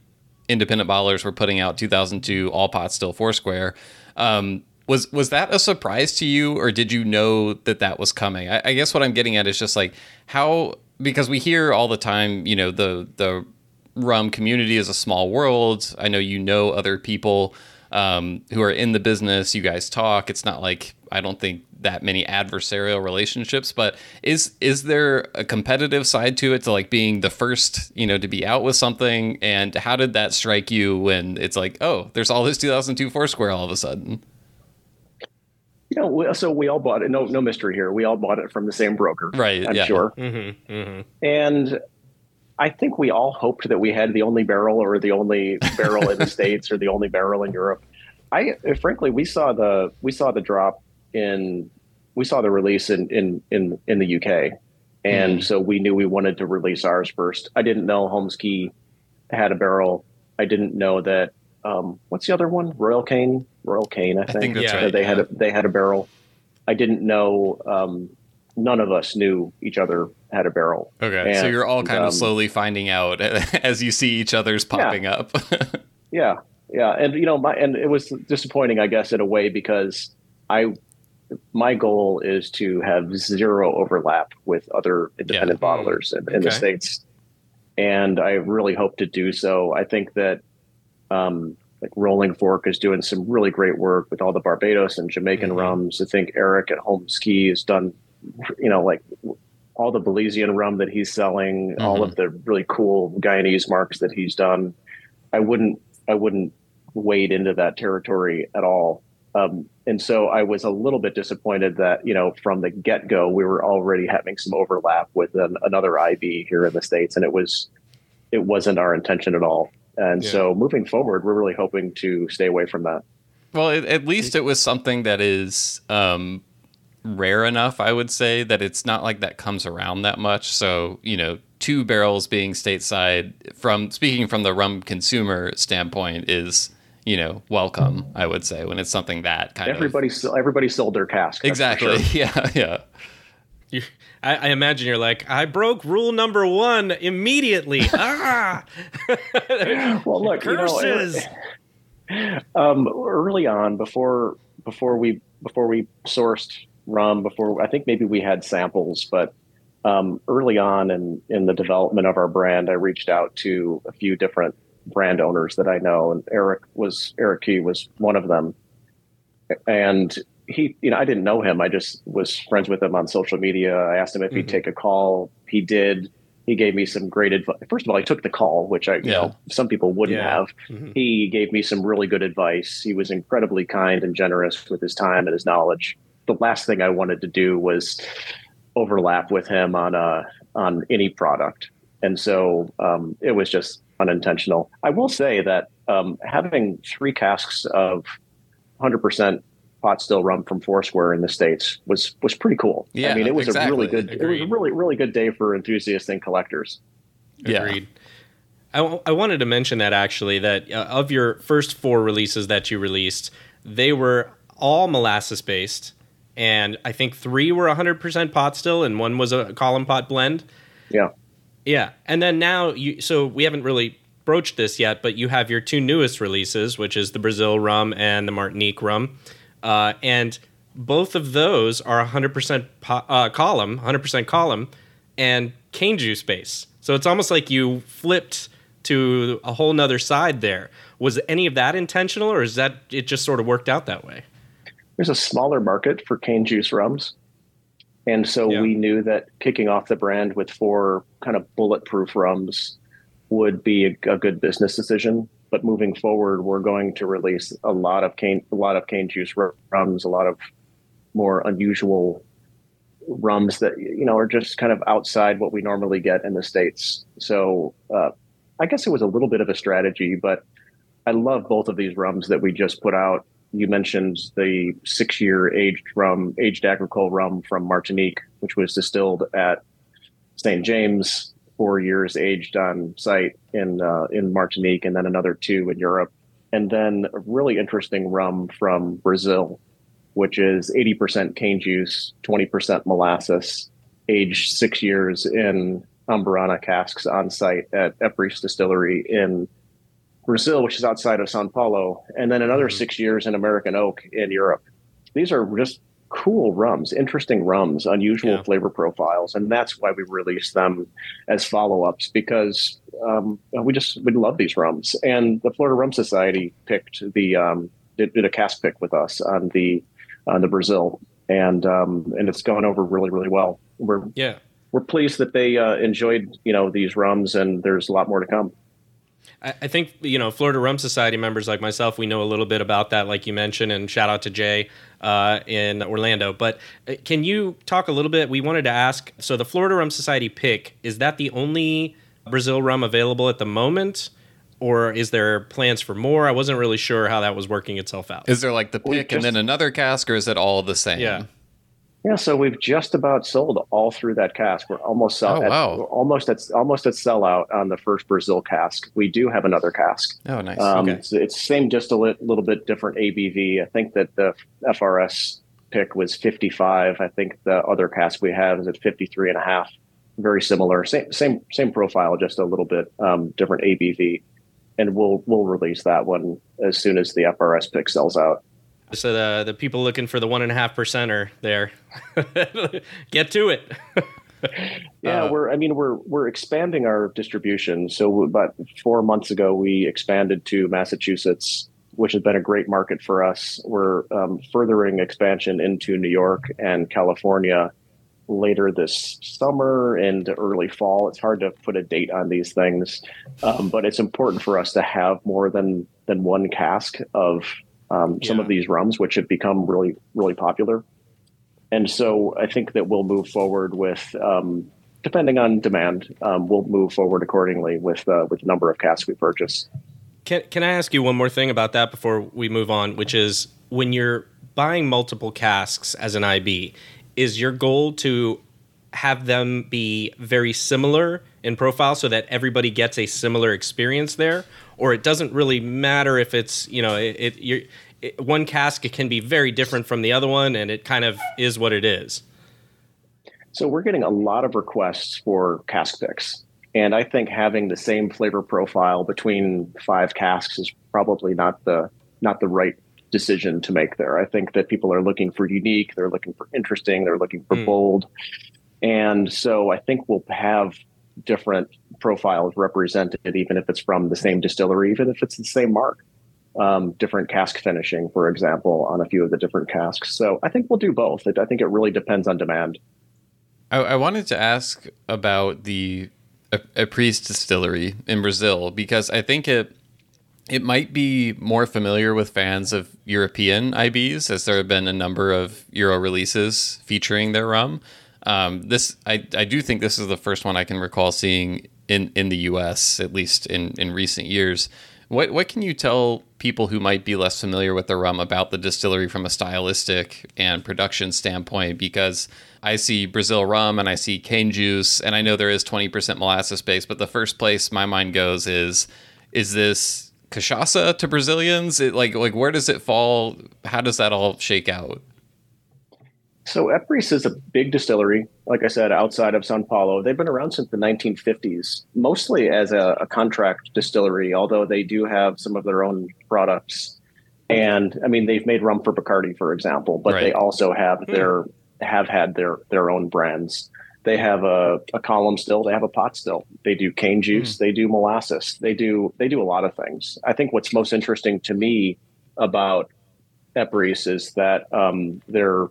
independent bottlers were putting out 2002 all pot still Foursquare. Um, was was that a surprise to you, or did you know that that was coming? I, I guess what I'm getting at is just like how because we hear all the time, you know, the the rum community is a small world. I know you know other people um, who are in the business. You guys talk. It's not like I don't think that many adversarial relationships, but is is there a competitive side to it to like being the first, you know, to be out with something? And how did that strike you when it's like, oh, there's all this 2002 Foursquare all of a sudden? You know, so we all bought it. No, no mystery here. We all bought it from the same broker, right? I'm yeah. sure. Mm-hmm, mm-hmm. And I think we all hoped that we had the only barrel, or the only barrel in the states, or the only barrel in Europe. I, frankly, we saw the we saw the drop in we saw the release in in in, in the UK, and mm. so we knew we wanted to release ours first. I didn't know Holmes Cay had a barrel. I didn't know that. Um, what's the other one? Royal Cane Royal Cane, I think. I think that's right. They yeah. had a, they had a barrel. I didn't know. Um, none of us knew each other had a barrel. Okay, and, so you're all kind um, of slowly finding out as you see each other's popping yeah. up. yeah, yeah, and you know, my and it was disappointing, I guess, in a way because I my goal is to have zero overlap with other independent yeah. bottlers in, in okay. the states, and I really hope to do so. I think that um, like Rolling Fork is doing some really great work with all the Barbados and Jamaican mm-hmm. rums. I think Eric at Holmes Cay has done, you know, like all the Belizean rum that he's selling, mm-hmm. all of the really cool Guyanese marks that he's done. I wouldn't, I wouldn't wade into that territory at all. Um, and so I was a little bit disappointed that, you know, from the get go, we were already having some overlap with an, another IB here in the States. And it was, it wasn't our intention at all. And yeah. so moving forward, we're really hoping to stay away from that. Well, at least it was something that is um, rare enough, I would say, that it's not like that comes around that much. So, you know, two barrels being stateside, from speaking from the rum consumer standpoint, is you know welcome. I would say when it's something that kind everybody of everybody everybody sold their cask. Exactly. Sure. Yeah. Yeah. You, I, I, imagine you're like, I broke rule number one immediately. ah. well, look, curses. You know, um, early on, before before we before we sourced rum, before I think maybe we had samples, but um, early on in in the development of our brand, I reached out to a few different brand owners that I know, and Eric was Eric Kaye was one of them, and he, you know, I didn't know him. I just was friends with him on social media. I asked him if mm-hmm. he'd take a call. He did. He gave me some great advice. First of all, he took the call, which I, you know, some people wouldn't yeah. have. Mm-hmm. He gave me some really good advice. He was incredibly kind and generous with his time and his knowledge. The last thing I wanted to do was overlap with him on a on any product, and so um, it was just unintentional. I will say that um, having three casks of 100% pot still rum from Foursquare in the states was was pretty cool. Yeah, I mean, it was exactly. a really good. Agreed. It was a really really good day for enthusiasts and collectors. Agreed. Yeah. I, I wanted to mention that actually that uh, of your first four releases that you released, they were all molasses based, and I think three were 100% pot still, and one was a column pot blend. Yeah. Yeah, and then now you. So we haven't really broached this yet, but you have your two newest releases, which is the Brazil rum and the Martinique rum. uh, and both of those are 100% po- uh, column, 100% column, and cane juice base. So it's almost like you flipped to a whole nother side there. Was any of that intentional, or is that it just sort of worked out that way? There's a smaller market for cane juice rums. And so yeah. we knew that kicking off the brand with four kind of bulletproof rums would be a, a, good business decision. But moving forward, we're going to release a lot of cane, a lot of cane juice rums, a lot of more unusual rums that you know are just kind of outside what we normally get in the states. So uh, I guess it was a little bit of a strategy, but I love both of these rums that we just put out. You mentioned the six-year aged rum, aged agricole rum from Martinique, which was distilled at St. James, four years aged on site in uh, in Martinique, and then another two in Europe, and then a really interesting rum from Brazil which is 80% cane juice, 20% molasses, aged six years in Amburana casks on site at Epris Distillery in Brazil, which is outside of Sao Paulo, and then another mm-hmm. six years in American Oak in Europe. These are just cool rums, interesting rums, unusual yeah. flavor profiles, and that's why we release them as follow-ups because um, we just we love these rums. And the Florida Rum Society picked the um, did, did a cast pick with us on the on the Brazil, and um, and it's gone over really really well. We're yeah we're pleased that they uh, enjoyed you know these rums, and there's a lot more to come. I think you know Florida Rum Society members like myself, we know a little bit about that, like you mentioned, and shout out to Jay uh, in Orlando. But uh, can you talk a little bit? We wanted to ask. So the Florida Rum Society pick is that the only Brazil rum available at the moment? or is there plans for more? I wasn't really sure how that was working itself out. Is there like the pick just, and then another cask, or is it all the same? Yeah. Yeah, so we've just about sold all through that cask. We're almost sell- oh, wow. At, almost at almost at sellout on the first Brazil cask. We do have another cask. Oh, nice. Um, okay. It's, it's same distillate, a little bit different ABV. I think that the FRS pick was 55. I think the other cask we have is at 53 and a half. Very similar, same same same profile, just a little bit um, different ABV and we'll we'll release that one as soon as the FRS pick sells out. So the the people looking for the one and a half percent are there. Get to it. yeah, uh, we're. I mean, we're we're expanding our distribution. So about four months ago, we expanded to Massachusetts, which has been a great market for us. We're um, furthering expansion into New York and California later this summer and early fall. It's hard to put a date on these things, um, but it's important for us to have more than than one cask of um, some of these rums, which have become really really popular. And so I think that we'll move forward with, um, depending on demand, um, we'll move forward accordingly with uh, with the number of casks we purchase. Can Can I ask you one more thing about that before we move on, which is when you're buying multiple casks as an IB, is your goal to have them be very similar in profile so that everybody gets a similar experience there or it doesn't really matter if it's you know it, it, it one cask can be very different from the other one and it kind of is what it is so we're getting a lot of requests for cask picks and i think having the same flavor profile between five casks is probably not the not the right decision to make there. I think that people are looking for unique, they're looking for interesting, they're looking for mm. bold. And so I think we'll have different profiles represented, even if it's from the same distillery, even if it's the same mark. Um, different cask finishing, for example, on a few of the different casks. So I think we'll do both. I think it really depends on demand. I, I wanted to ask about the Epris distillery in Brazil because I think it it might be more familiar with fans of European IBs, as there have been a number of Euro releases featuring their rum. Um, this, I, I do think this is the first one I can recall seeing in, in the U.S. at least in, in recent years. What what can you tell people who might be less familiar with the rum about the distillery from a stylistic and production standpoint? Because I see Brazil rum and I see cane juice, and I know there is twenty percent molasses base, but the first place my mind goes is is this cachaça to Brazilians? It, like like where does it fall? How does that all shake out? So Epris is a big distillery, like I said, outside of Sao Paulo. They've been around since the 1950s, mostly as a, a contract distillery, although they do have some of their own products. And I mean, they've made rum for Bacardi, for example, but Right. they also have Hmm. their have had their their own brands. They have a, a column still. They have a pot still. They do cane juice. They do molasses. They do they do a lot of things. I think what's most interesting to me about Epris is that um, their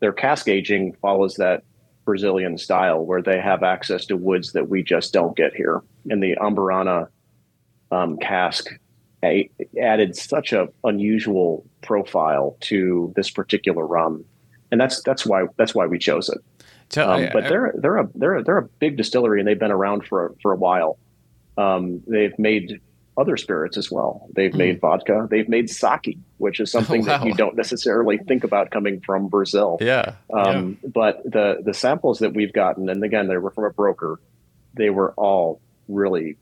their cask aging follows that Brazilian style, where they have access to woods that we just don't get here. And the Amburana um, cask a- added such a unusual profile to this particular rum, and that's that's why that's why we chose it. Tell- Um, I- but I- they're they're a they're a, they're a big distillery, and they've been around for for a while. Um, they've made other spirits as well. They've Hmm. made vodka. They've made sake, which is something that wow. you don't necessarily think about coming from Brazil. yeah. Um, But the the samples that we've gotten, and again, they were from a broker. They were all really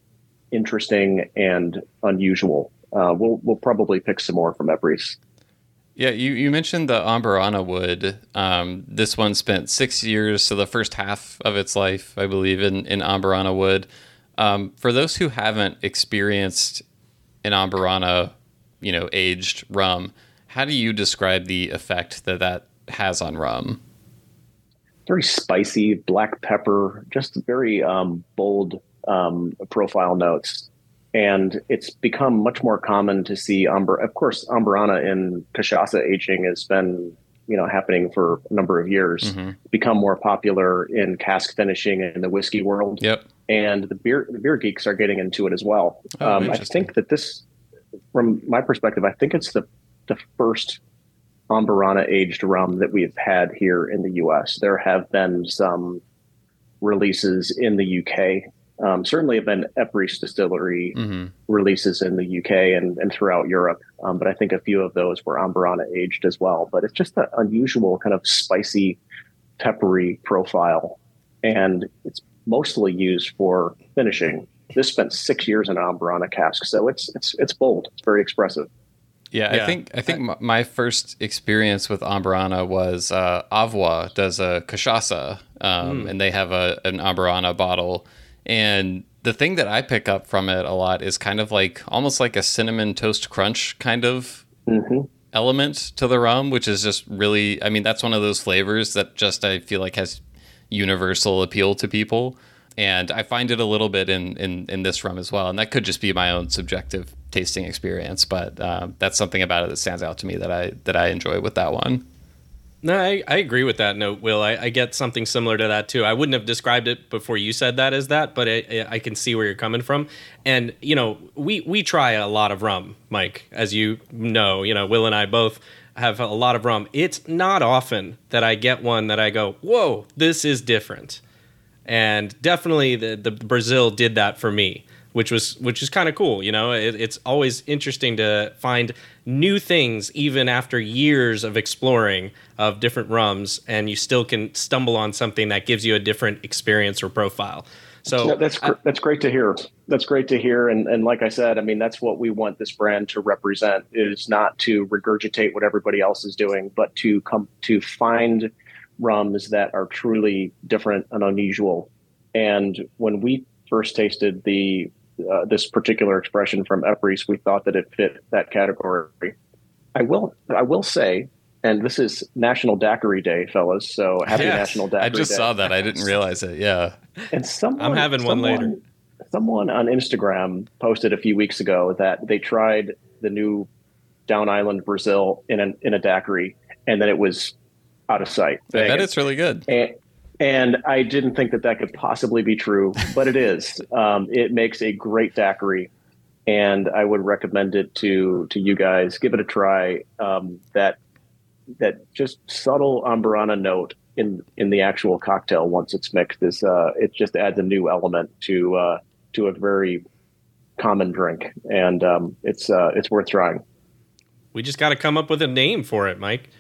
interesting and unusual. Uh, we'll we'll probably pick some more from Epris. Yeah, you, you mentioned the Amburana wood. Um, this one spent six years, so the first half of its life, I believe, in, in Amburana wood. Um, for those who haven't experienced an Amburana, you know, aged rum, how do you describe the effect that that has on rum? Very spicy, black pepper, just very um, bold um, profile notes. And it's become much more common to see Amber. Of course, Amburana in cachaça aging has been, you know, happening for a number of years. Mhm. Become more popular in cask finishing in the whiskey world. Yep. And the beer the beer geeks are getting into it as well. Oh, um, I think that this, from my perspective, I think it's the the first Amburana aged rum that we've had here in the U.S. There have been some releases in the U.K. Um, certainly have been Epris Distillery hmm releases in the UK and, and throughout Europe. Um, but I think a few of those were Amburana aged as well. But it's just that unusual kind of spicy, peppery profile. And it's mostly used for finishing. This spent six years in an Amburana cask, so it's it's it's bold. It's very expressive. Yeah, I think I think my, my first experience with Amburana was uh, Avuá does a cachaça, um, and they have a an Amburana bottle. And the thing that I pick up from it a lot is kind of like almost like a cinnamon toast crunch kind of hmm element to the rum, which is just really. I mean, that's one of those flavors that just I feel like has universal appeal to people. And I find it a little bit in, in, in this rum as well. And that could just be my own subjective tasting experience, but um, that's something about it that stands out to me that I that I enjoy with that one. No, I, I agree with that note, Will. I, I get something similar to that too. I wouldn't have described it before you said that as that, but I, I can see where you're coming from. And you know, we we try a lot of rum, Mike, as you know. You know, Will and I both have a lot of rum. It's not often that I get one that I go, "Whoa, this is different." And definitely, the the Brazil did that for me, which was which is kind of cool. You know, it, it's always interesting to find new things even after years of exploring of different rums, and you still can stumble on something that gives you a different experience or profile. So No, that's gr- that's great to hear. That's great to hear. And and like I said, I mean, that's what we want this brand to represent is not to regurgitate what everybody else is doing, but to come to find rums that are truly different and unusual. And when we first tasted the uh, this particular expression from Epris, we thought that it fit that category. I will I will say, and this is National Daiquiri Day, fellas. So happy Yes. National Daiquiri Day. I just Day. saw that. I didn't realize it. Yeah. And someone, I'm having one later. Someone on Instagram posted a few weeks ago that they tried the new Down Island Brazil in an in a daiquiri, and that it was out of sight. I bet it's really good. And, and I didn't think that that could possibly be true, but it is. Um, it makes a great daiquiri, and I would recommend it to to you guys. Give it a try. Um, that that just subtle amburana note in in the actual cocktail once it's mixed is uh, it just adds a new element to uh, to a very common drink, and um, it's uh, it's worth trying. we just got to come up with a name for it, Mike.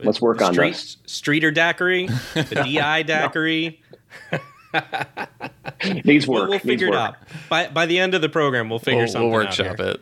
Let's work The on street, this. Streeter daiquiri, the DI daiquiri. Needs We'll, work. we'll needs figure it work. out. By by the end of the program, we'll figure We'll, something we'll out workshop here. it.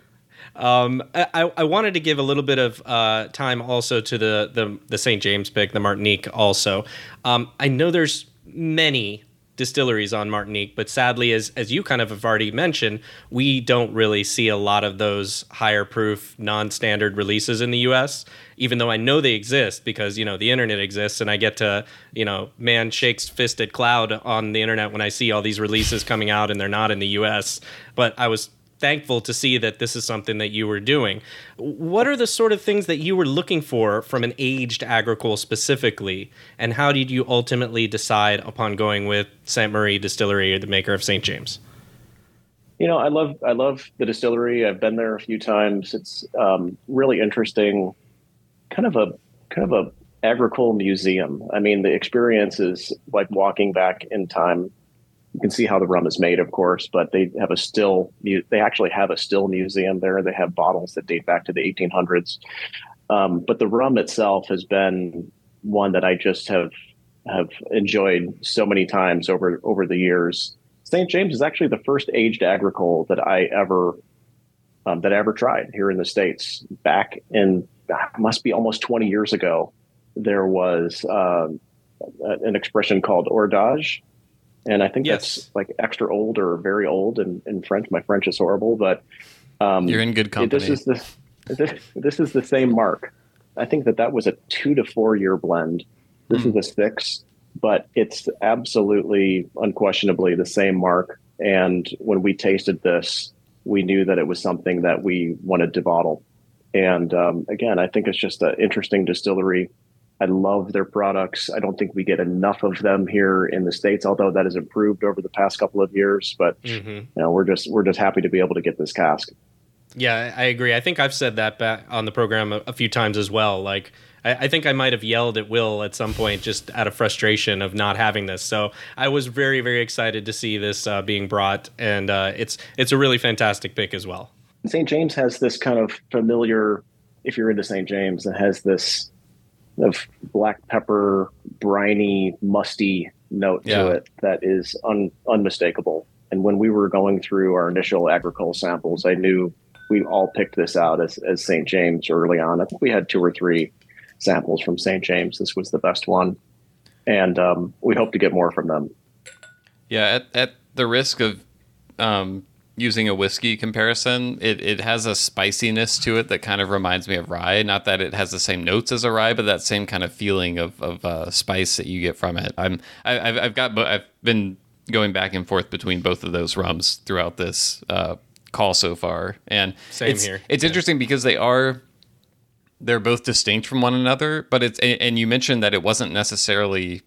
Um, I, I wanted to give a little bit of uh, time also to the, the, the St. James pick, the Martinique also. Um, I know there's many distilleries on Martinique, but sadly, as as you kind of have already mentioned, we don't really see a lot of those higher proof, non-standard releases in the U.S. Even though I know they exist because you know the internet exists, and I get to you know man shakes fist at cloud on the internet when I see all these releases coming out and they're not in the U.S. But I was thankful to see that this is something that you were doing. What are the sort of things that you were looking for from an aged agricole specifically, and how did you ultimately decide upon going with St. Marie Distillery, or the maker of St. James? You know, I love I love the distillery. I've been there a few times. It's um, really interesting, kind of a kind of a agricole museum. I mean, the experience is like walking back in time you can see how the rum is made, of course, but they have a still. They actually have a still museum there. They have bottles that date back to the 1800s. Um, but the rum itself has been one that I just have have enjoyed so many times over over the years. St. James is actually the first aged agricole that I ever um, that I ever tried here in the states. Back in must be almost 20 years ago, there was um, an expression called hors and I think yes. that's like extra old or very old in, in French. My French is horrible, but um, you're in good company. This is the this, this is the same mark. I think that that was a two to four year blend. This mm. is a six, but it's absolutely unquestionably the same mark. And when we tasted this, we knew that it was something that we wanted to bottle. And um, again, I think it's just an interesting distillery I love their products. I don't think we get enough of them here in the states, although that has improved over the past couple of years. But mm-hmm. you know, we're just we're just happy to be able to get this cask. Yeah, I agree. I think I've said that back on the program a, a few times as well. Like, I, I, think I might have yelled at Will at some point just out of frustration of not having this. So I was very, very excited to see this uh, being brought, and uh, it's it's a really fantastic pick as well. St. James has this kind of familiar. If you're into St. James, it has this of black pepper, briny, musty note yeah. to it that is un, unmistakable. And when we were going through our initial agricole samples, I knew we all picked this out as, as St. James early on. I think we had two or three samples from St. James. This was the best one. And um, we hope to get more from them. Yeah, at, at the risk of um, using a whiskey comparison, it, it has a spiciness to it that kind of reminds me of rye. Not that it has the same notes as a rye, but that same kind of feeling of, of uh, spice that you get from it. I'm I, have I've got I've been going back and forth between both of those rums throughout this uh, call so far, and same it's, here. It's yeah. interesting because they are they're both distinct from one another, but it's and you mentioned that it wasn't necessarily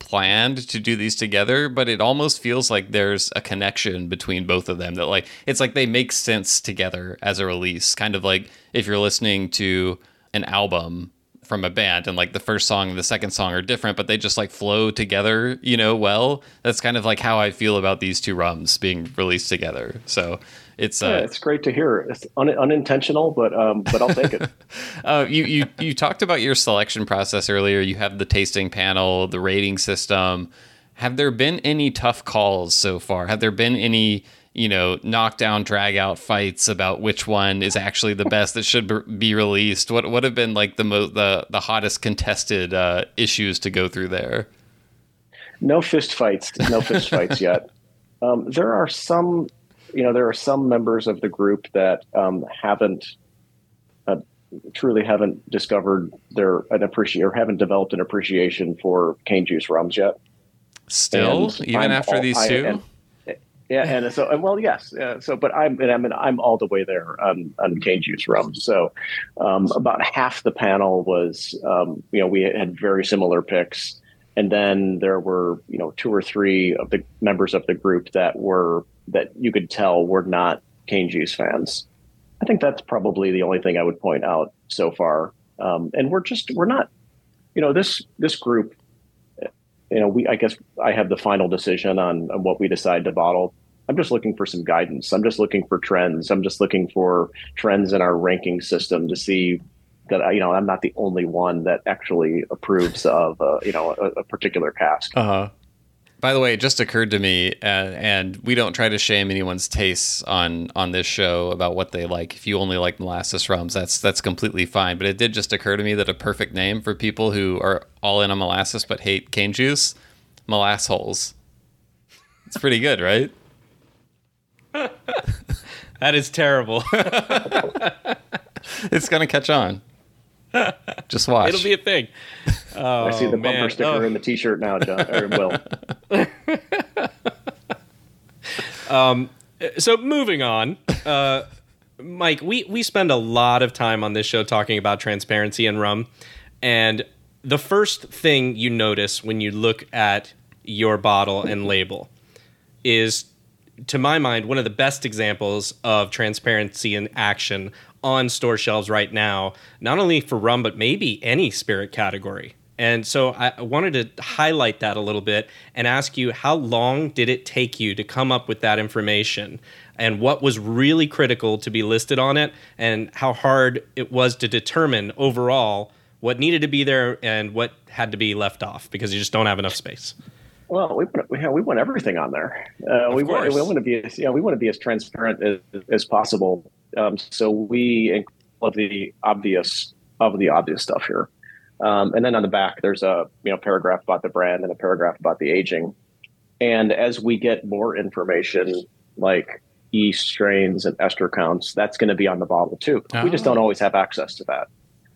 planned to do these together, but it almost feels like there's a connection between both of them that like it's like they make sense together as a release. Kind of like if you're listening to an album from a band and like the first song and the second song are different, but they just like flow together, you know, well. That's kind of like how I feel about these two rums being released together. So it's uh, it's great to hear. It's un- unintentional, but um, but I'll take it. uh, you you you talked about your selection process earlier. You have the tasting panel, the rating system. Have there been any tough calls so far? Have there been any you know knockdown drag out fights about which one is actually the best that should be released? What what have been like the mo- the the hottest contested uh, issues to go through there? No fist fights. No fist fights yet. Um, there are some you know, there are some members of the group that um, haven't uh, truly haven't discovered their an appreciate or haven't developed an appreciation for cane juice rums yet. Still, and even I'm after all, these two. And, yeah, and so well, yes. Uh, so, but I'm and I mean I'm all the way there on, on cane juice rum. So, um, about half the panel was, um, you know, we had very similar picks, and then there were, you know, two or three of the members of the group that were that you could tell were not cane juice fans. I think that's probably the only thing I would point out so far. Um, and we're just we're not, you know, this this group. You know, we I guess I have the final decision on, on what we decide to bottle. I'm just looking for some guidance. I'm just looking for trends. I'm just looking for trends in our ranking system to see that you know I'm not the only one that actually approves of uh, you know a, a particular cask. Uh huh. By the way, it just occurred to me, uh, and we don't try to shame anyone's tastes on on this show about what they like. If you only like molasses rums, that's that's completely fine. But it did just occur to me that a perfect name for people who are all in on molasses but hate cane juice, molasses holes. It's pretty good, right? That is terrible. It's gonna catch on. Just watch. It'll be a thing. Oh, I see the man. bumper sticker Oh. in the T-shirt now, John. Or Will. so moving on uh, mike we, we spend a lot of time on this show talking about transparency and rum and the first thing you notice when you look at your bottle and label is to my mind one of the best examples of transparency in action on store shelves right now not only for rum but maybe any spirit category. And so I wanted to highlight that a little bit and ask you how long did it take you to come up with that information? And what was really critical to be listed on it? And how hard it was to determine overall what needed to be there and what had to be left off because you just don't have enough space. Well, we put, we, we want everything on there. Uh, we want we want to be as, yeah we want to be as transparent as, as possible. Um, so we include of the obvious of the obvious stuff here, um, and then on the back there's a you know paragraph about the brand and a paragraph about the aging. And as we get more information, like yeast strains and ester counts, that's going to be on the bottle too. We just Oh. don't always have access to that.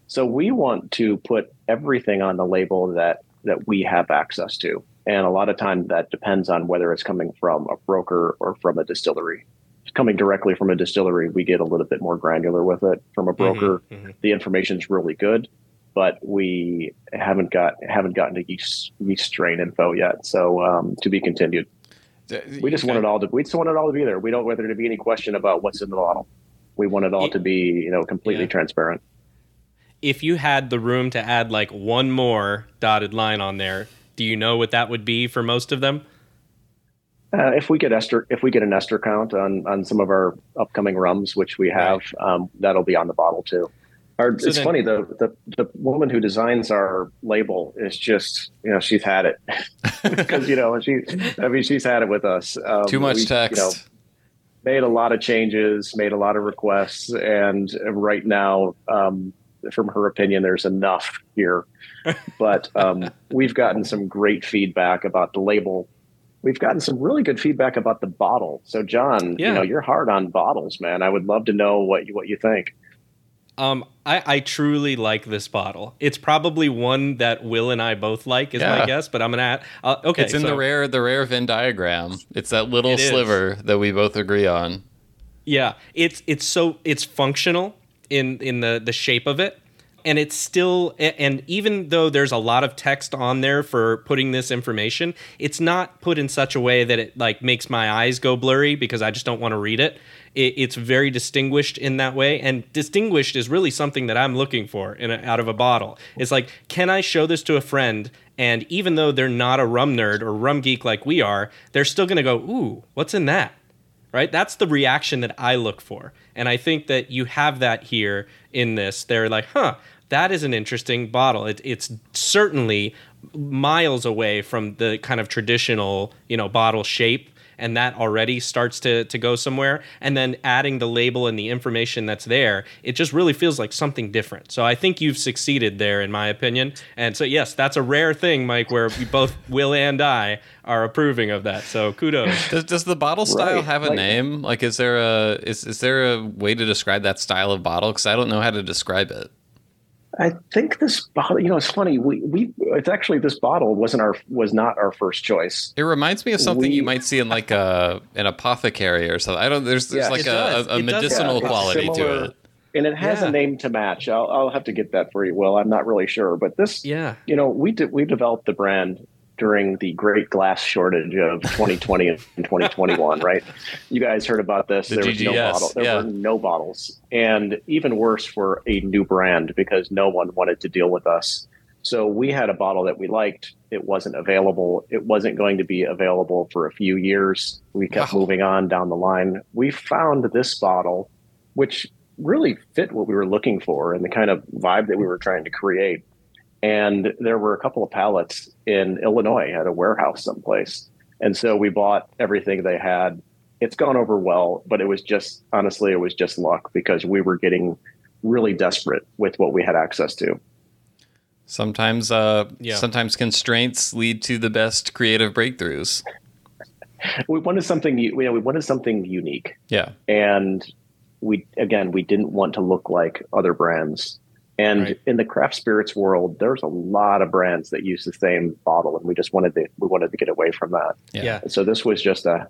So we want to put everything on the label that that we have access to. And a lot of times that depends on whether it's coming from a broker or from a distillery. Coming directly from a distillery, we get a little bit more granular with it. From a broker, mhm. the is really good, but we haven't got haven't gotten to yeast yeast strain info yet. So um, to be continued. We just want it all to we just want it all to be there. We don't want there to be any question about what's in the bottle. We want it all to be, you know, completely Yeah. transparent. If you had the room to add like one more dotted line on there, do you know what that would be for most of them? Uh, if we get ester, if we get an ester count on on some of our upcoming rums, which we have, um, that'll be on the bottle too. Our, So it's then- funny the, the the woman who designs our label is just you know she's had it because you know she I mean she's had it with us. Um, Too much we, text. You know, made a lot of changes, made a lot of requests, and right now, um, from her opinion, there's enough here. But um, we've gotten some great feedback about the label. We've gotten some really good feedback about the bottle. So, John, Yeah. you know, you're hard on bottles, man. I would love to know what you what you think. Um, I, I truly like this bottle. It's probably one that Will and I both like, is Yeah. my guess. But I'm gonna add. Uh, okay, it's in so- the rare the rare Venn diagram. It's that little It is. sliver that we both agree on. Yeah, it's it's so it's functional in in the the shape of it, and it's still and even though there's a lot of text on there for putting this information, it's not put in such a way that it like makes my eyes go blurry because I just don't want to read it. it it's very distinguished in that way, and distinguished is really something that I'm looking for in a, out of a bottle. It's like, can I show this to a friend? And even though they're not a rum nerd or rum geek like we are, they're still gonna go, "Ooh, what's in that?" Right? That's the reaction that I look for. And I think that you have that here in this. They're like, huh, that is an interesting bottle. It, it's certainly miles away from the kind of traditional, you know, bottle shape. And that already starts to, to go somewhere. And then adding the label and the information that's there, it just really feels like something different. So I think you've succeeded there, in my opinion. And so, yes, that's a rare thing, Mike, where we both, Will and I, are approving of that. So kudos. Does, does the bottle style Right, have a like- name? Like, is there a is is there a way to describe that style of bottle? Because I don't know how to describe it. I think this bottle, you know, it's funny. We we it's actually this bottle wasn't our was not our first choice. It reminds me of something We- you might see in like a an apothecary or something. I don't. There's there's Yeah, like a, a, a It does. medicinal Yeah, it's quality to it. and it has Yeah. a name to match. I'll, I'll have to get that for you, Will. I'm not really sure, but this, Yeah. you know, we did we developed the brand during the great glass shortage of 2020 and 2021, right? You guys heard about this. The there was no GGS, bottle. There yeah. were no bottles, and even worse for a new brand because no one wanted to deal with us. So we had a bottle that we liked. It wasn't available. It wasn't going to be available for a few years. We kept Wow. moving on down the line. We found this bottle, which really fit what we were looking for and the kind of vibe that we were trying to create. And there were a couple of pallets in Illinois at a warehouse someplace. And so we bought everything they had. It's gone over well, but it was just honestly, it was just luck because we were getting really desperate with what we had access to. Sometimes, uh, Yeah. sometimes constraints lead to the best creative breakthroughs. we wanted something you know we wanted something unique Yeah. and we again we didn't want to look like other brands and Right. in the craft spirits world there's a lot of brands that use the same bottle and we just wanted to we wanted to get away from that Yeah. yeah. so this was just a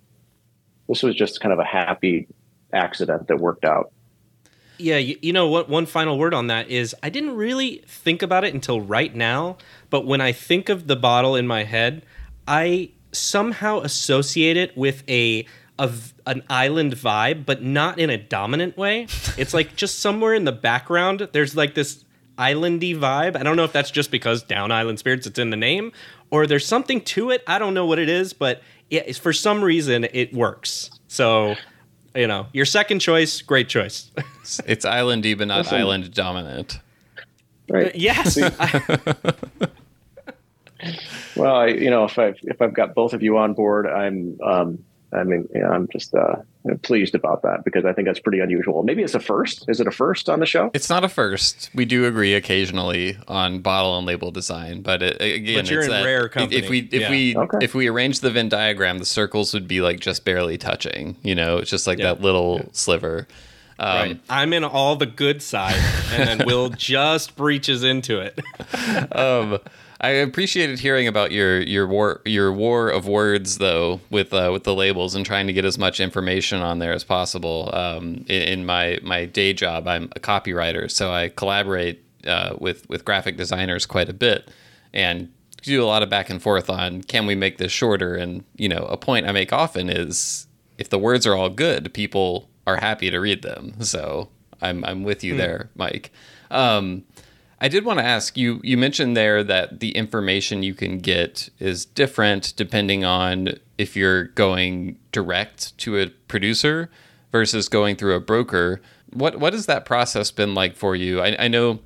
this was just kind of a happy accident that worked out Yeah, you, you know what? One final word on that is I didn't really think about it until right now, but when I think of the bottle in my head, I somehow associate it with a of an island vibe, but not in a dominant way. It's like just somewhere in the background. There's like this islandy vibe. I don't know if that's just because Down Island Spirits it's in the name, or there's something to it. I don't know what it is, but yeah, it's, for some reason it works. So, you know, your second choice, great choice. It's, it's islandy, but not Listen. island dominant. right yes. well I, you know if i've if i've got both of you on board i'm um i mean yeah, i'm just uh pleased about that because i think that's pretty unusual maybe it's a first is it a first on the show It's not a first. We do agree occasionally on bottle and label design, but it, again, But you're it's in that- rare if- company. If we if Yeah. we Okay. if we arrange the Venn diagram, the circles would be like just barely touching. You know, it's just like Yeah. that little sliver. Um, right. I'm in all the good side, and then Will just breaches into it. um, I appreciated hearing about your your war your war of words though with uh, with the labels and trying to get as much information on there as possible. Um, in, in my my day job, I'm a copywriter, so I collaborate uh, with with graphic designers quite a bit and do a lot of back and forth on can we make this shorter. And you know, a point I make often is if the words are all good, people are happy to read them. So I'm I'm with you there, Mike. Um, I did want to ask you. You mentioned there that the information you can get is different depending on if you're going direct to a producer versus going through a broker. What what has that process been like for you? I, I know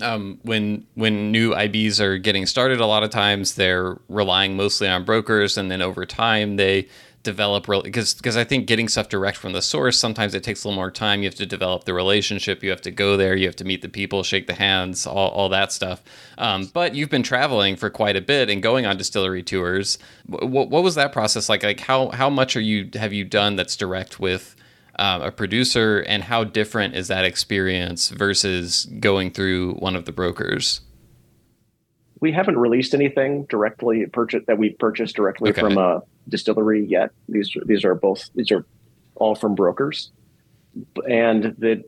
um, when when new IBs are getting started, a lot of times they're relying mostly on brokers, and then over time they develop because because I think getting stuff direct from the source sometimes it takes a little more time. You have to develop the relationship. You have to go there. You have to meet the people, shake the hands, all, all that stuff. Um, but you've been traveling for quite a bit and going on distillery tours. What, what was that process like? Like how how much are you have you done that's direct with um, a producer, and how different is that experience versus going through one of the brokers? we haven't released anything directly purchased that we've purchased directly Okay. from a distillery yet. These these are both these are all from brokers, and that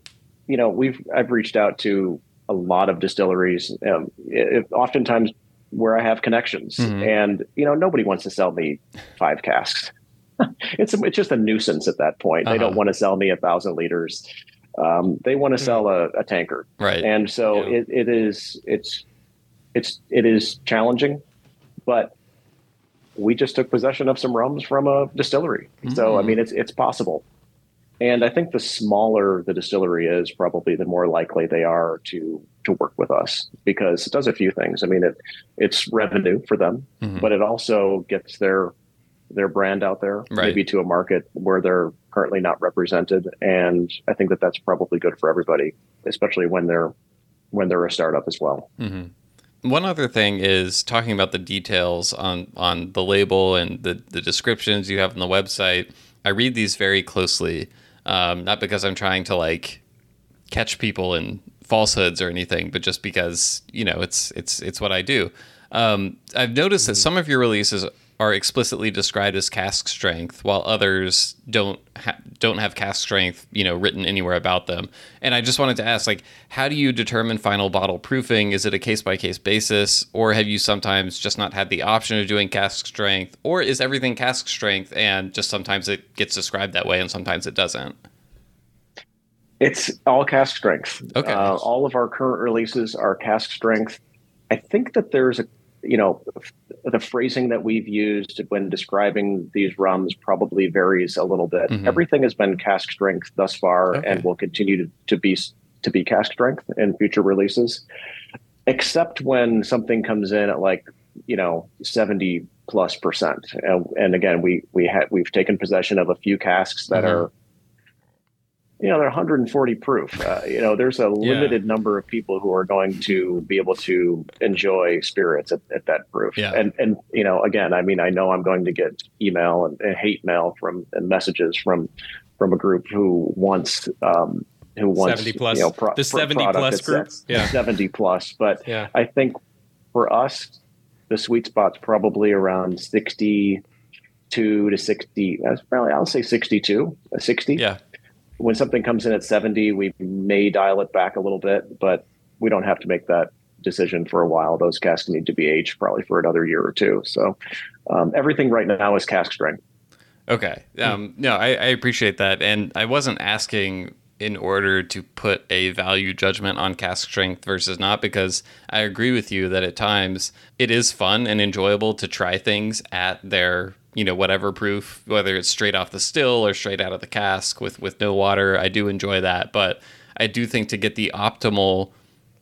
you know we've I've reached out to a lot of distilleries. Um, it, oftentimes where I have connections, Mhm. and you know nobody wants to sell me five casks. it's a, it's just a nuisance at that point. They Uh-huh. don't want to sell me a thousand liters. Um, they want to sell a, a tanker Right. and so Yeah. it, it is it's it's it is challenging but we just took possession of some rums from a distillery so i Mm. mean it's it's possible and i think the smaller the distillery is probably the more likely they are to to work with us because it does a few things i mean it it's revenue for them Mhm. but it also gets their their brand out there Right. maybe to a market where they're currently not represented and i think that that's probably good for everybody especially when they're when they're a startup as well Mhm. One other thing is talking about the details on on the label and the the descriptions you have on the website. I read these very closely, um, not because I'm trying to like catch people in falsehoods or anything, but just because you know it's it's it's what I do. Um, I've noticed that some of your releases are explicitly described as cask strength, while others don't ha- don't have cask strength, you know, written anywhere about them. And I just wanted to ask, like, how do you determine final bottle proofing? Is it a case by case basis, or have you sometimes just not had the option of doing cask strength, or is everything cask strength and just sometimes it gets described that way and sometimes it doesn't? It's all cask strength. Okay. Uh, all of our current releases are cask strength. I think that there's a, you know, the phrasing that we've used when describing these rums probably varies a little bit. Mhm. Everything has been cask strength thus far, Okay. and will continue to, to be to be cask strength in future releases, except when something comes in at like you know 70 plus percent. And, and again, we we had we've taken possession of a few casks that Mhm. are you know they're 140 proof. Uh, you know, there's a limited yeah. number of people who are going to be able to enjoy spirits at, at that proof. Yeah. And and you know, again, I mean, I know I'm going to get email and, and hate mail from and messages from from a group who wants um, who wants 70 plus you know, pro, the 70 plus group, yeah, 70 plus. But yeah. I think for us, the sweet spot's probably around 62 to 60. That's probably I'll say 62, 60. Yeah when something comes in at 70, we may dial it back a little bit, but we don't have to make that decision for a while. Those casks need to be aged probably for another year or two. So um, everything right now is cask strength. Okay. Um, no, I, I, appreciate that. And I wasn't asking in order to put a value judgment on cask strength versus not, because I agree with you that at times it is fun and enjoyable to try things at their you know whatever proof whether it's straight off the still or straight out of the cask with with no water i do enjoy that. But i do think to get the optimal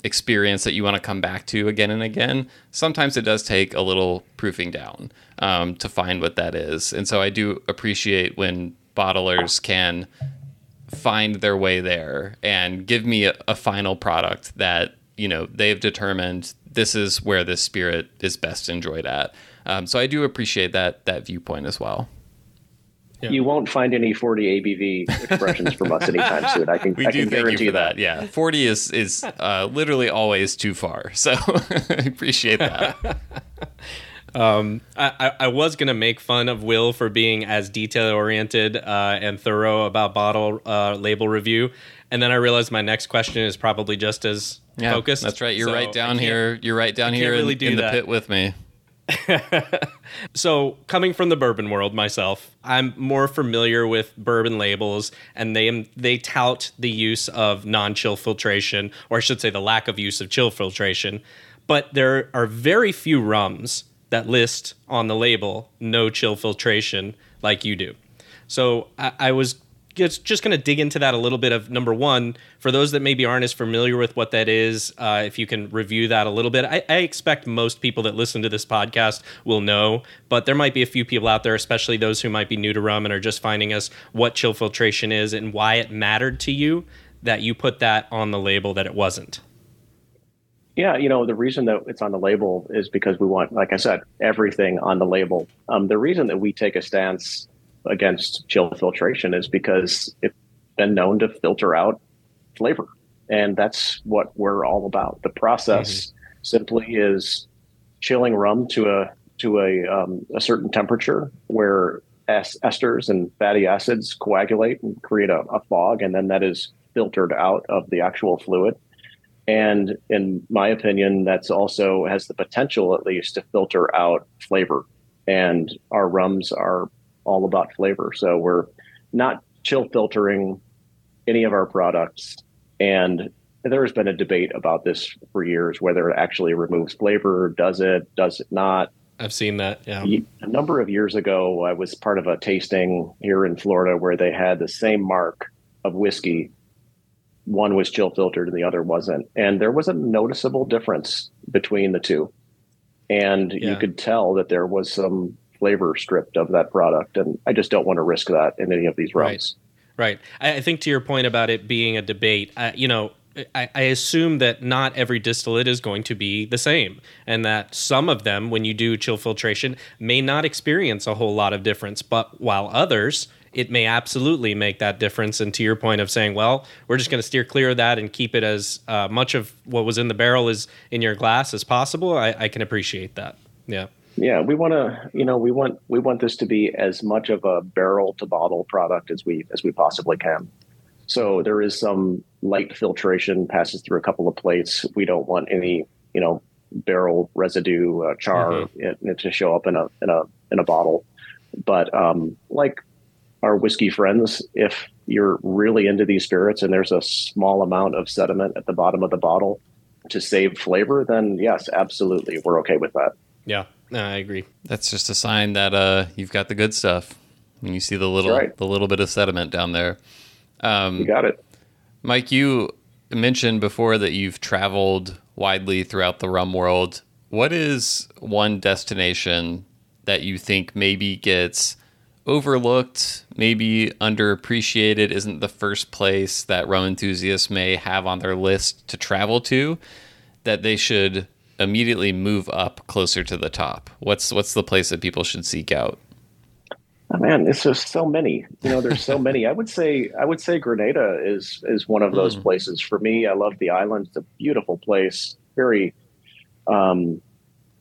experience that you want to come back to again and again sometimes it does take a little proofing down um, to find what that is. And so i do appreciate when bottlers can find their way there and give me a, a final product that you know they've determined this is where this spirit is best enjoyed at um, so I do appreciate that that viewpoint as well. Yeah. You won't find any 40 ABV expressions from us anytime soon. I can, we I do can thank guarantee you for that. that. Yeah, 40 is is uh, literally always too far. So I appreciate that. Um, I, I was gonna make fun of Will for being as detail oriented uh, and thorough about bottle uh, label review, and then I realized my next question is probably just as yeah, focused. That's right. You're so right down here. You're right down here really in, in the pit with me. so, coming from the bourbon world myself, I'm more familiar with bourbon labels, and they um, they tout the use of non-chill filtration, or I should say, the lack of use of chill filtration. But there are very few rums that list on the label no chill filtration like you do. So I, I was just, just going to dig into that a little bit of number one for those that maybe aren't as familiar with what that is uh, if you can review that a little bit I, I, expect most people that listen to this podcast will know but there might be a few people out there especially those who might be new to rum and are just finding us what chill filtration is and why it mattered to you that you put that on the label that it wasn't yeah, you know, the reason that it's on the label is because we want, like I said, everything on the label. Um, the reason that we take a stance against chill filtration is because it's been known to filter out flavor. And that's what we're all about. The process mm-hmm. simply is chilling rum to a to a, um, a certain temperature where es- esters and fatty acids coagulate and create a, a fog, and then that is filtered out of the actual fluid. And in my opinion, that's also has the potential, at least, to filter out flavor. And our rums are all about flavor. So we're not chill filtering any of our products. And there has been a debate about this for years whether it actually removes flavor, does it, does it not? I've seen that. Yeah. A number of years ago, I was part of a tasting here in Florida where they had the same mark of whiskey. One was chill filtered and the other wasn't. And there was a noticeable difference between the two. And yeah. you could tell that there was some flavor stripped of that product. And I just don't want to risk that in any of these rums. Right. right. I think to your point about it being a debate, uh, you know, I, I, assume that not every distillate is going to be the same, and that some of them, when you do chill filtration, may not experience a whole lot of difference. But while others, it may absolutely make that difference. And to your point of saying, well, we're just going to steer clear of that and keep it as uh, much of what was in the barrel is in your glass as possible, I, I can appreciate that. Yeah yeah we want to you know we want we want this to be as much of a barrel to bottle product as we as we possibly can. So there is some light filtration passes through a couple of plates. We don't want any you know barrel residue uh, char mm-hmm. it, to show up in a in a in a bottle. But um like our whiskey friends if you're really into these spirits and there's a small amount of sediment at the bottom of the bottle to save flavor then yes absolutely we're okay with that. Yeah no, I agree. That's just a sign that uh, you've got the good stuff. When you see the little right. the little bit of sediment down there. Um, you got it, Mike. You mentioned before that you've traveled widely throughout the rum world. What is one destination that you think maybe gets overlooked, maybe underappreciated, isn't the first place that rum enthusiasts may have on their list to travel to, that they should immediately move up closer to the top? What's what's the place that people should seek out? Oh, man, it's just so many. You know, there's so many. I would say I would say Grenada is is one of those mm. places for me. I love the island. It's a beautiful place. Very um,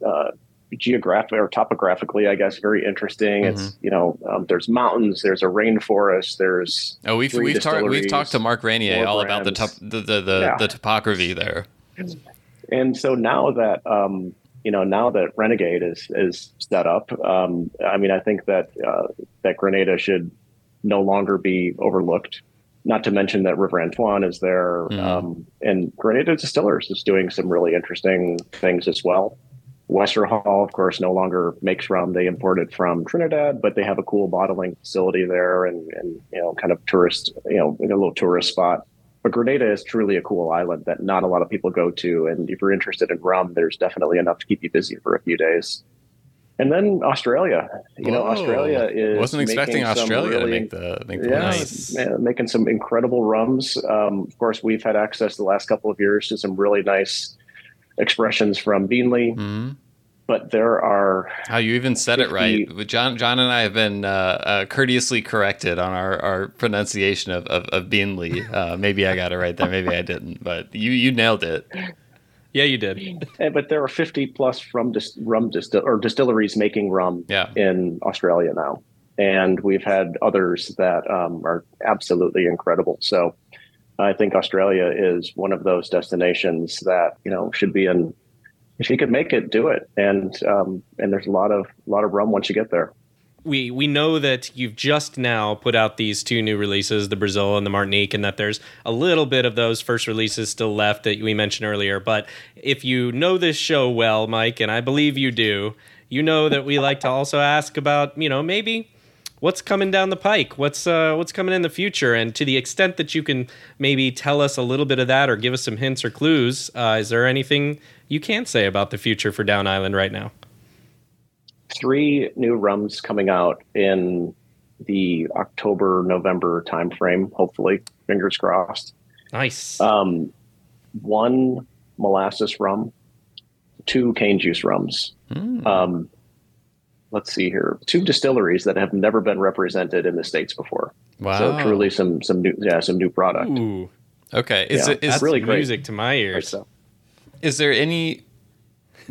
uh, geographic or topographically, I guess, very interesting. Mm-hmm. It's you know, um, there's mountains, there's a rainforest, there's oh, we've we've talked we've talked to Mark Reynier all brands. about the top the the the, yeah. the, topography there. And so now that um, you know, now that Renegade is is set up, um, I mean, I think that uh, that Grenada should no longer be overlooked. Not to mention that River Antoine is there, mm-hmm. um, and Grenada Distillers is doing some really interesting things as well. Westerhall, of course, no longer makes rum. They import it from Trinidad, but they have a cool bottling facility there, and and you know, kind of tourist, you know, a little tourist spot. But Grenada is truly a cool island that not a lot of people go to, and if you're interested in rum, there's definitely enough to keep you busy for a few days. And then Australia, you Whoa. know, Australia is wasn't expecting Australia really, to make the make the yeah, nice. making some incredible rums. Um, of course, we've had access the last couple of years to some really nice expressions from Beenleigh. Mm-hmm. But there are. How you even said 50, it right. John, John and I have been uh, uh, courteously corrected on our, our pronunciation of, of, of Beenleigh. Uh, maybe I got it right there. Maybe I didn't. But you, you nailed it. Yeah, you did. But there are 50 plus rum, dis- rum distil- or distilleries making rum yeah. in Australia now. And we've had others that um, are absolutely incredible. So I think Australia is one of those destinations that you know should be in. If you could make it, do it. And um, and there's a lot of a lot of rum once you get there. We we know that you've just now put out these two new releases, the Brazil and the Martinique, and that there's a little bit of those first releases still left that we mentioned earlier. But if you know this show well, Mike, and I believe you do, you know that we like to also ask about you know maybe what's coming down the pike what's uh, what's coming in the future and to the extent that you can maybe tell us a little bit of that or give us some hints or clues uh, is there anything you can say about the future for down island right now three new rums coming out in the october november timeframe hopefully fingers crossed nice um, one molasses rum two cane juice rums mm. um, let's see here, two distilleries that have never been represented in the states before. Wow! So truly some some new yeah some new product. Ooh. Okay, is yeah, it is really music great. to my ears? So. Is there any?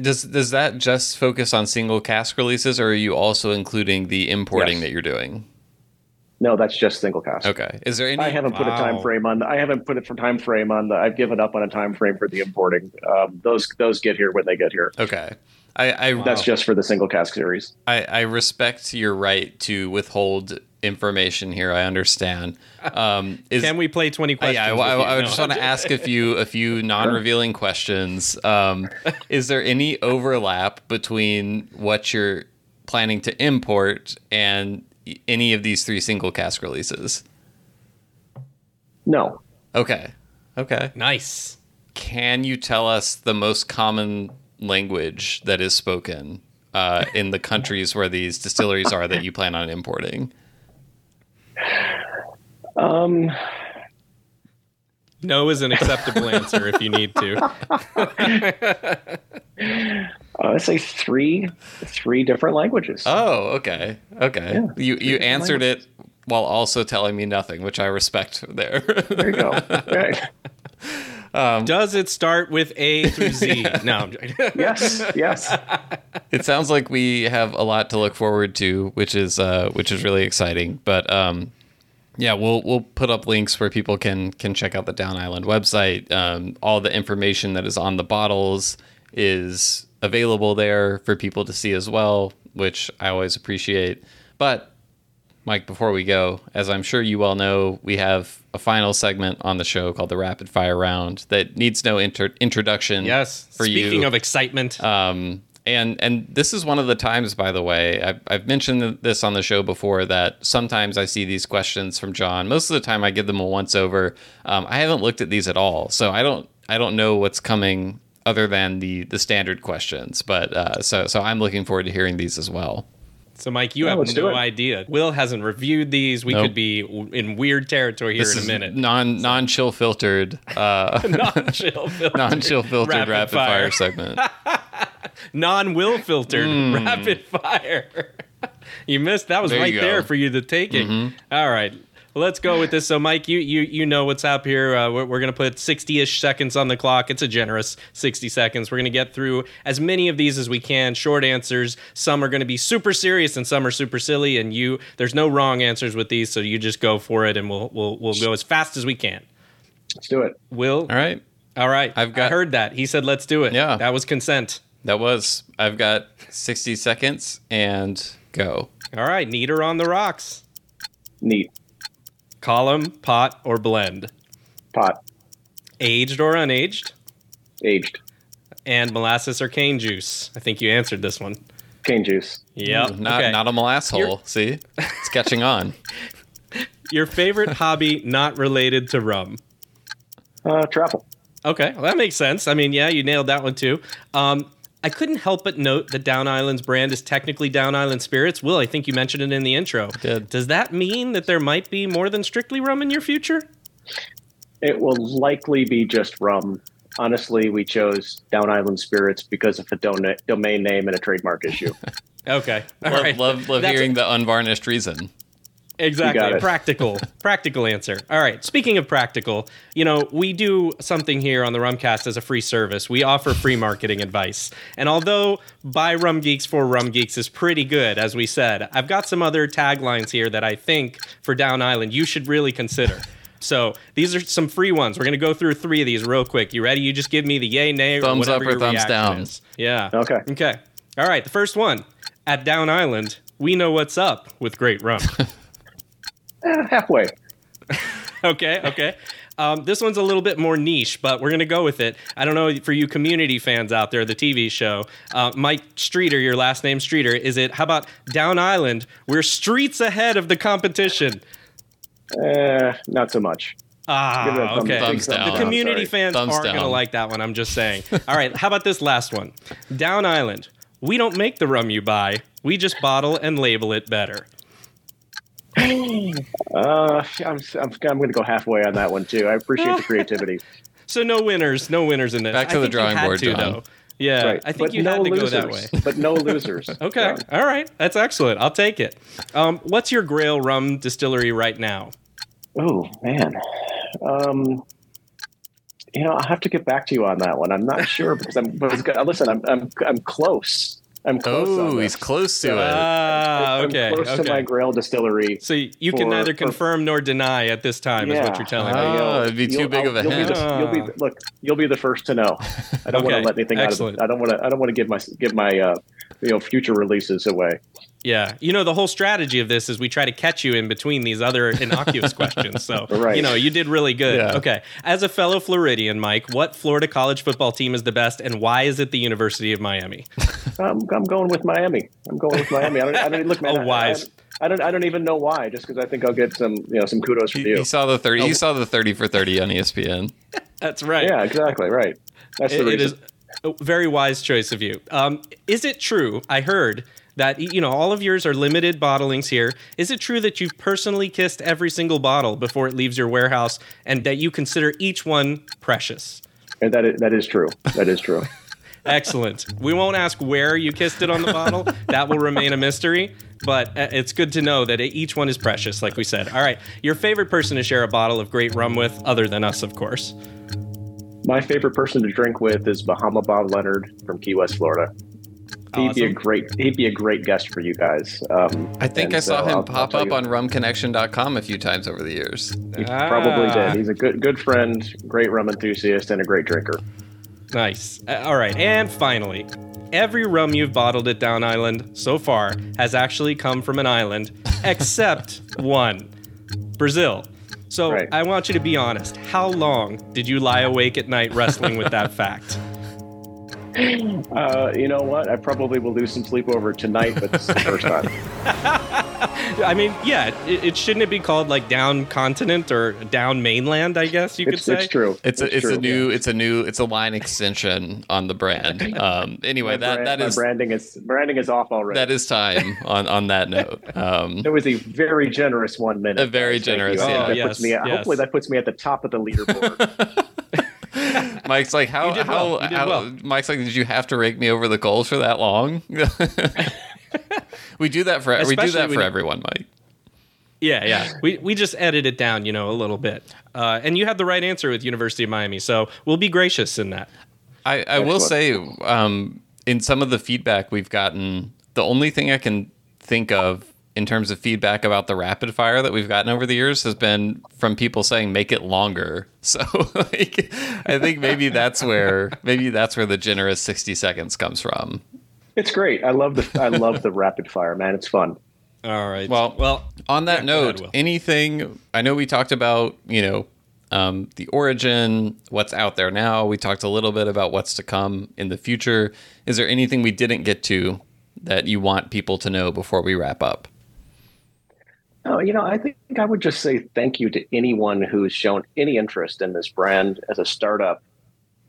Does does that just focus on single cask releases, or are you also including the importing yes. that you're doing? No, that's just single cask. Okay. Is there any? I haven't put wow. a time frame on. I haven't put it for time frame on the. I've given up on a time frame for the importing. Um, those those get here when they get here. Okay. I, I that's just for the single cask series. I, I respect your right to withhold information here. I understand. Um, is, Can we play twenty questions? Uh, yeah, I, I, I no. just want to ask a few a few non-revealing questions. Um, is there any overlap between what you're planning to import and any of these three single cask releases? No. Okay. Okay. Nice. Can you tell us the most common language that is spoken uh, in the countries where these distilleries are that you plan on importing? Um, no is an acceptable answer if you need to. uh, I say three, three different languages. Oh, okay, okay. Yeah, you you answered languages. it while also telling me nothing, which I respect. There. there you go. Right. Um, Does it start with A through Z? no. yes. Yes. It sounds like we have a lot to look forward to, which is uh, which is really exciting. But um, yeah, we'll we'll put up links where people can can check out the Down Island website. Um, all the information that is on the bottles is available there for people to see as well, which I always appreciate. But Mike, before we go, as I'm sure you all know, we have a final segment on the show called the Rapid Fire Round that needs no inter- introduction. Yes. For Speaking you. Speaking of excitement. Um, and and this is one of the times, by the way, I've, I've mentioned this on the show before that sometimes I see these questions from John. Most of the time, I give them a once over. Um, I haven't looked at these at all, so I don't I don't know what's coming other than the the standard questions. But uh, so so I'm looking forward to hearing these as well. So, Mike, you Yeah, have no idea. Will hasn't reviewed these. We Nope. could be w- in weird territory here This in a minute. non non chill filtered uh, Non-chill filtered. non chill filtered Rapid rapid, fire. fire. segment. non-will filtered rapid fire. you missed that was. There right you go. Mm-hmm. there for you to take it. All right. Well, let's go with this. So, Mike, you you you know what's up here. Uh, we're we're gonna put sixty-ish seconds on the clock. It's a generous sixty seconds. We're gonna get through as many of these as we can. Short answers. Some are gonna be super serious, and some are super silly. And you, there's no wrong answers with these, so you just go for it, and we'll we'll we'll go as fast as we can. Let's do it. Will. All right. All right. I've got- I heard that. He said, "Let's do it." Yeah. That was consent. That was I've got 60 seconds and go. All right. Neater on the rocks. Neat. Column, pot, or blend. Pot. Aged or unaged. Aged. And molasses or cane juice. I think you answered this one. Cane juice. Yep. Ooh, not okay. not a molass You're- hole. See? It's catching on. Your favorite hobby not related to rum. Uh, travel. Okay, well, that makes sense. I mean, yeah, you nailed that one too. Um, I couldn't help but note that Down Island's brand is technically Down Island Spirits. Will, I think you mentioned it in the intro. did. Does that mean that there might be more than strictly rum in your future? It will likely be just rum. Honestly, we chose Down Island Spirits because of a dona- domain name and a trademark issue. Okay, all love right. love, love That's- hearing the unvarnished reason. Exactly. You got it. Practical. practical answer. All right. Speaking of practical, you know, we do something here on the Rumcast as a free service. We offer free marketing advice. And although by Rum Geeks for Rum Geeks is pretty good, as we said, I've got some other taglines here that I think for Down Island you should really consider. So these are some free ones. We're going to go through three of these real quick. You ready? You just give me the yay, nay, or Thumbs up or your thumbs down. is. Yeah. Okay. Okay. All right. The first one. At Down Island, we know what's up with great rum. Eh, halfway. okay, okay. Um, this one's a little bit more niche, but we're gonna go with it. I don't know for you community fans out there, the TV show. Uh, Mike Streeter, your last name Streeter. Is it? How about Down Island? We're streets ahead of the competition. Eh, not so much. Give it a Ah, thumb- okay. Thumbs down. The community fans Thumbs aren't gonna like that one. I'm just saying. All right, how about this last one? Down Island. We don't make the rum you buy. We just bottle and label it better. Uh, I'm, I'm, I'm going to go halfway on that one too. I appreciate the creativity. So no winners, no winners in this. Back I to the think you drawing had board, to, John. though. Yeah, right. I think but you no had to losers, go that way. But no losers. Okay. So, All right. That's excellent. I'll take it. Um, what's your Grail rum distillery right now? oh man. Um, you know, I'll have to get back to you on that one. I'm not sure because I'm. But it's good. listen, I'm, I'm I'm close. I'm close. Oh, he's close to it. Ah, I'm okay. close to my Okay. Grail distillery. So you can for- neither for- confirm nor deny at this time, is what you're telling Ah. me. Oh, it'd be too you'll- big of a you'll be hint. the- you'll be look. You'll be the first to know. I don't want to let anything excellent. out of. I don't want to. I don't want to give my give my uh, you know future releases away. Yeah. You know, the whole strategy of this is we try to catch you in between these other innocuous questions. So, Right. you know, you did really good. Yeah. Okay. As a fellow Floridian, Mike, what Florida college football team is the best and why is it the University of Miami? I'm, I'm going with Miami. I'm going with Miami. I don't, I don't look, man. Oh, wise. I, I don't. I don't even know why. Just because I think I'll get some, you know, some kudos from you. you. he saw the 30 he saw the 30 for 30 on ESPN. That's right. Yeah, exactly. Right. That's the It- it reason. is a very wise choice of you. Um, is it true? I heard that you know all of yours are limited bottlings here. Is it true that you've personally kissed every single bottle before it leaves your warehouse, and that you consider each one precious? And that is, that is true. That is true. Excellent. We won't ask where you kissed it on the bottle. That will remain a mystery. But uh, it's good to know that each one is precious, like we said. All right, your favorite person to share a bottle of great rum with, other than us, of course. My favorite person to drink with is Bahama Bob Leonard from Key West, Florida. He'd be a great. He'd be a great guest for you guys. Um, I think I saw so him I'll- I'll pop tell up you. on rumconnection.com a few times over the years. He probably Ah. did. He's a good good friend, great rum enthusiast, and a great drinker. Nice. Uh, all right. And finally, every rum you've bottled at Down Island so far has actually come from an island, except one Brazil. So Right. I want you to be honest. How long did you lie awake at night wrestling with that fact? Uh, you know what? I probably will lose some sleep over tonight, but this is the first time. I mean, yeah, it, it, shouldn't it be called like down continent or down mainland? I guess you could it's, say it's true. It's a, it's, it's true, a new yeah. it's a new it's a line extension on the brand. Um, anyway, My that brand- that my is branding is branding is off already. that is time on on that note. Um, It was a very generous one minute. A very generous, you. yeah. That Oh, puts me at, yes. Hopefully, that puts me at the top of the leaderboard. Mike's like, how You did how, well. You did how well. Mike's like, did you have to rake me over the coals for that long? we do that for we do that for you- everyone, Mike. Yeah, yeah. We we just edit it down, you know, a little bit. Uh, and you had the right answer with University of Miami, so we'll be gracious in that. I, I will Excellent. say, um, in some of the feedback we've gotten, the only thing I can think of in terms of feedback about the rapid fire that we've gotten over the years has been from people saying make it longer. So like, I think maybe that's where maybe that's where the generous sixty seconds comes from. it's great. I love the I love the rapid fire, man. It's fun. All right. Well, well, On that Yeah, go ahead, note, anything I know we talked about, you know, um, the origin, what's out there now. We talked a little bit about what's to come in the future. Is there anything we didn't get to that you want people to know before we wrap up? Oh, you know, I think I would just say thank you to anyone who's shown any interest in this brand as a startup.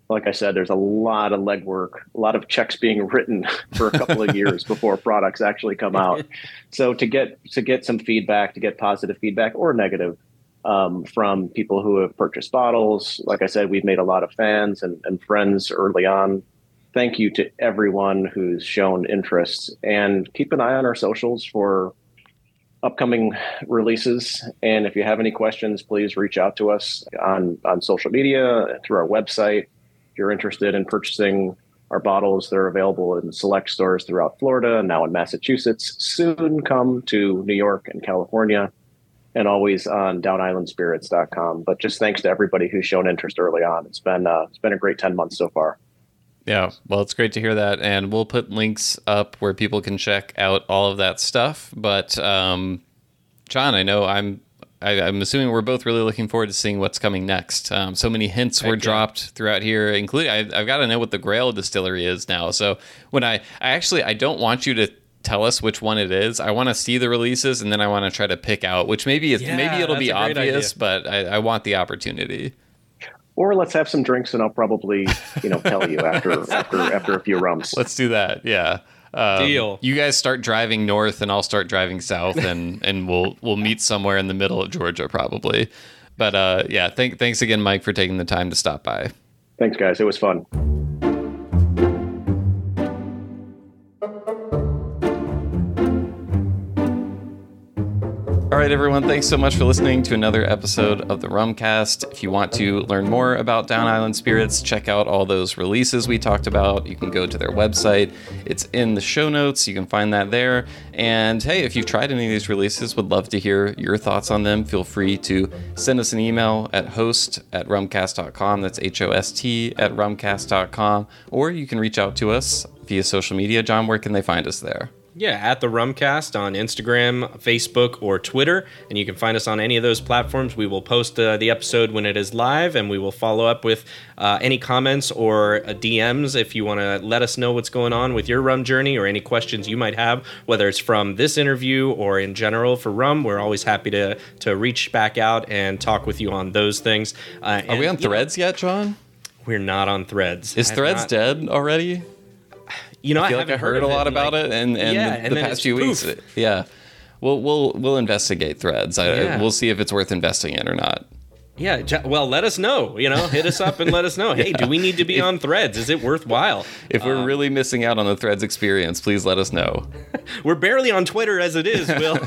Like I said, there's a lot of legwork, a lot of checks being written for a couple of years before products actually come out. So to get to get some feedback, to get positive feedback or negative um, from people who have purchased bottles, like I said, we've made a lot of fans and, and friends early on. Thank you to everyone who's shown interest, and keep an eye on our socials for upcoming releases. And if you have any questions, please reach out to us on, on social media, through our website. If you're interested in purchasing our bottles, they're available in select stores throughout Florida, now in Massachusetts, soon come to New York and California, and always on downislandspirits.com. But just thanks to everybody who's shown interest early on. It's been uh, it's been a great 10 months so far. Yeah, well, it's great to hear that, and we'll put links up where people can check out all of that stuff. But um, John, I know I'm. I, I'm assuming we're both really looking forward to seeing what's coming next. Um, so many hints were dropped throughout here, including I, I've got to know what the Grail Distillery is now. So when I, I actually I don't want you to tell us which one it is. I want to see the releases, and then I want to try to pick out which maybe it's, Yeah, maybe it'll be that's a great obvious, but I, I want the opportunity. Or let's have some drinks, and I'll probably you know tell you after after after a few rums. Let's do that. Yeah. Um, Deal. You guys start driving north, and I'll start driving south, and and we'll we'll meet somewhere in the middle of Georgia, probably. But uh, yeah, thank, thanks again, Mike, for taking the time to stop by. Thanks, guys. It was fun. All right, everyone. Thanks so much for listening to another episode of the Rumcast. If you want to learn more about Down Island Spirits, check out all those releases we talked about. You can go to their website. It's in the show notes. You can find that there. And hey, if you've tried any of these releases, would love to hear your thoughts on them. Feel free to send us an email at host at rumcast.com. That's H O S T at rumcast.com. Or you can reach out to us via social media. John, where can they find us there? Yeah, at the Rumcast on Instagram, Facebook, or Twitter. And you can find us on any of those platforms. We will post uh, the episode when it is live, and we will follow up with uh, any comments or uh, DMs if you want to let us know what's going on with your rum journey or any questions you might have, whether it's from this interview or in general for rum. We're always happy to, to reach back out and talk with you on those things. Uh, Are we on threads yet, John? We're not on threads. Is Threads not- dead already? You know, I I feel like I haven't heard, of a lot about like- it, and and Yeah, the, and the past few weeks, yeah. We'll we'll we'll investigate Threads. I, Yeah. We'll see if it's worth investing in or not. Yeah, well, let us know. You know, hit us up and let us know. Hey, do we need to be on Threads? Is it worthwhile? If we're really missing out on the Threads experience, please let us know. We're barely on Twitter as it is, Will.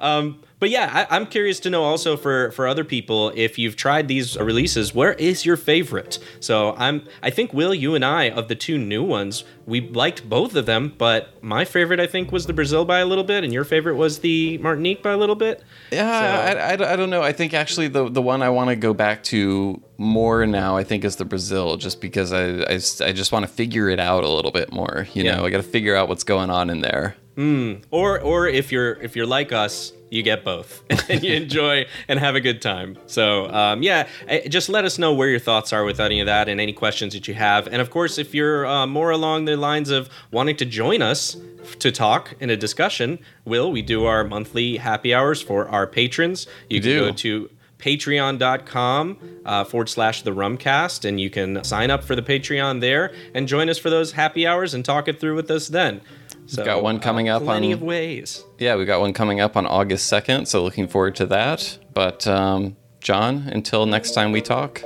um, but yeah, I, I'm curious to know also for for other people if you've tried these releases, where is your favorite? So I'm, I think Will, you and I of the two new ones, we liked both of them, but my favorite I think was the Brazil by a little bit, and your favorite was the Martinique by a little bit. Yeah, So- I, I, I don't know. I think actually the the one I want to go back to more now, I think, is the Brazil, just because I I, I just want to figure it out a little bit more. You Yeah. know, I got to figure out what's going on in there. Hmm. Or or if you're if you're like us, you get both and you enjoy and have a good time. So, um, yeah, eh, just let us know where your thoughts are with any of that and any questions that you have. And of course, if you're uh, more along the lines of wanting to join us to talk in a discussion, Will, we do our monthly happy hours for our patrons. You, You can do. go to patreon.com uh, forward slash the rumcast and you can sign up for the patreon there and join us for those happy hours and talk it through with us then so got one coming uh, up plenty on- of ways Yeah, we got one coming up on August 2nd, so looking forward to that. But, um, John, until next time we talk,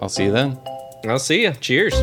I'll see you then. i'll see you cheers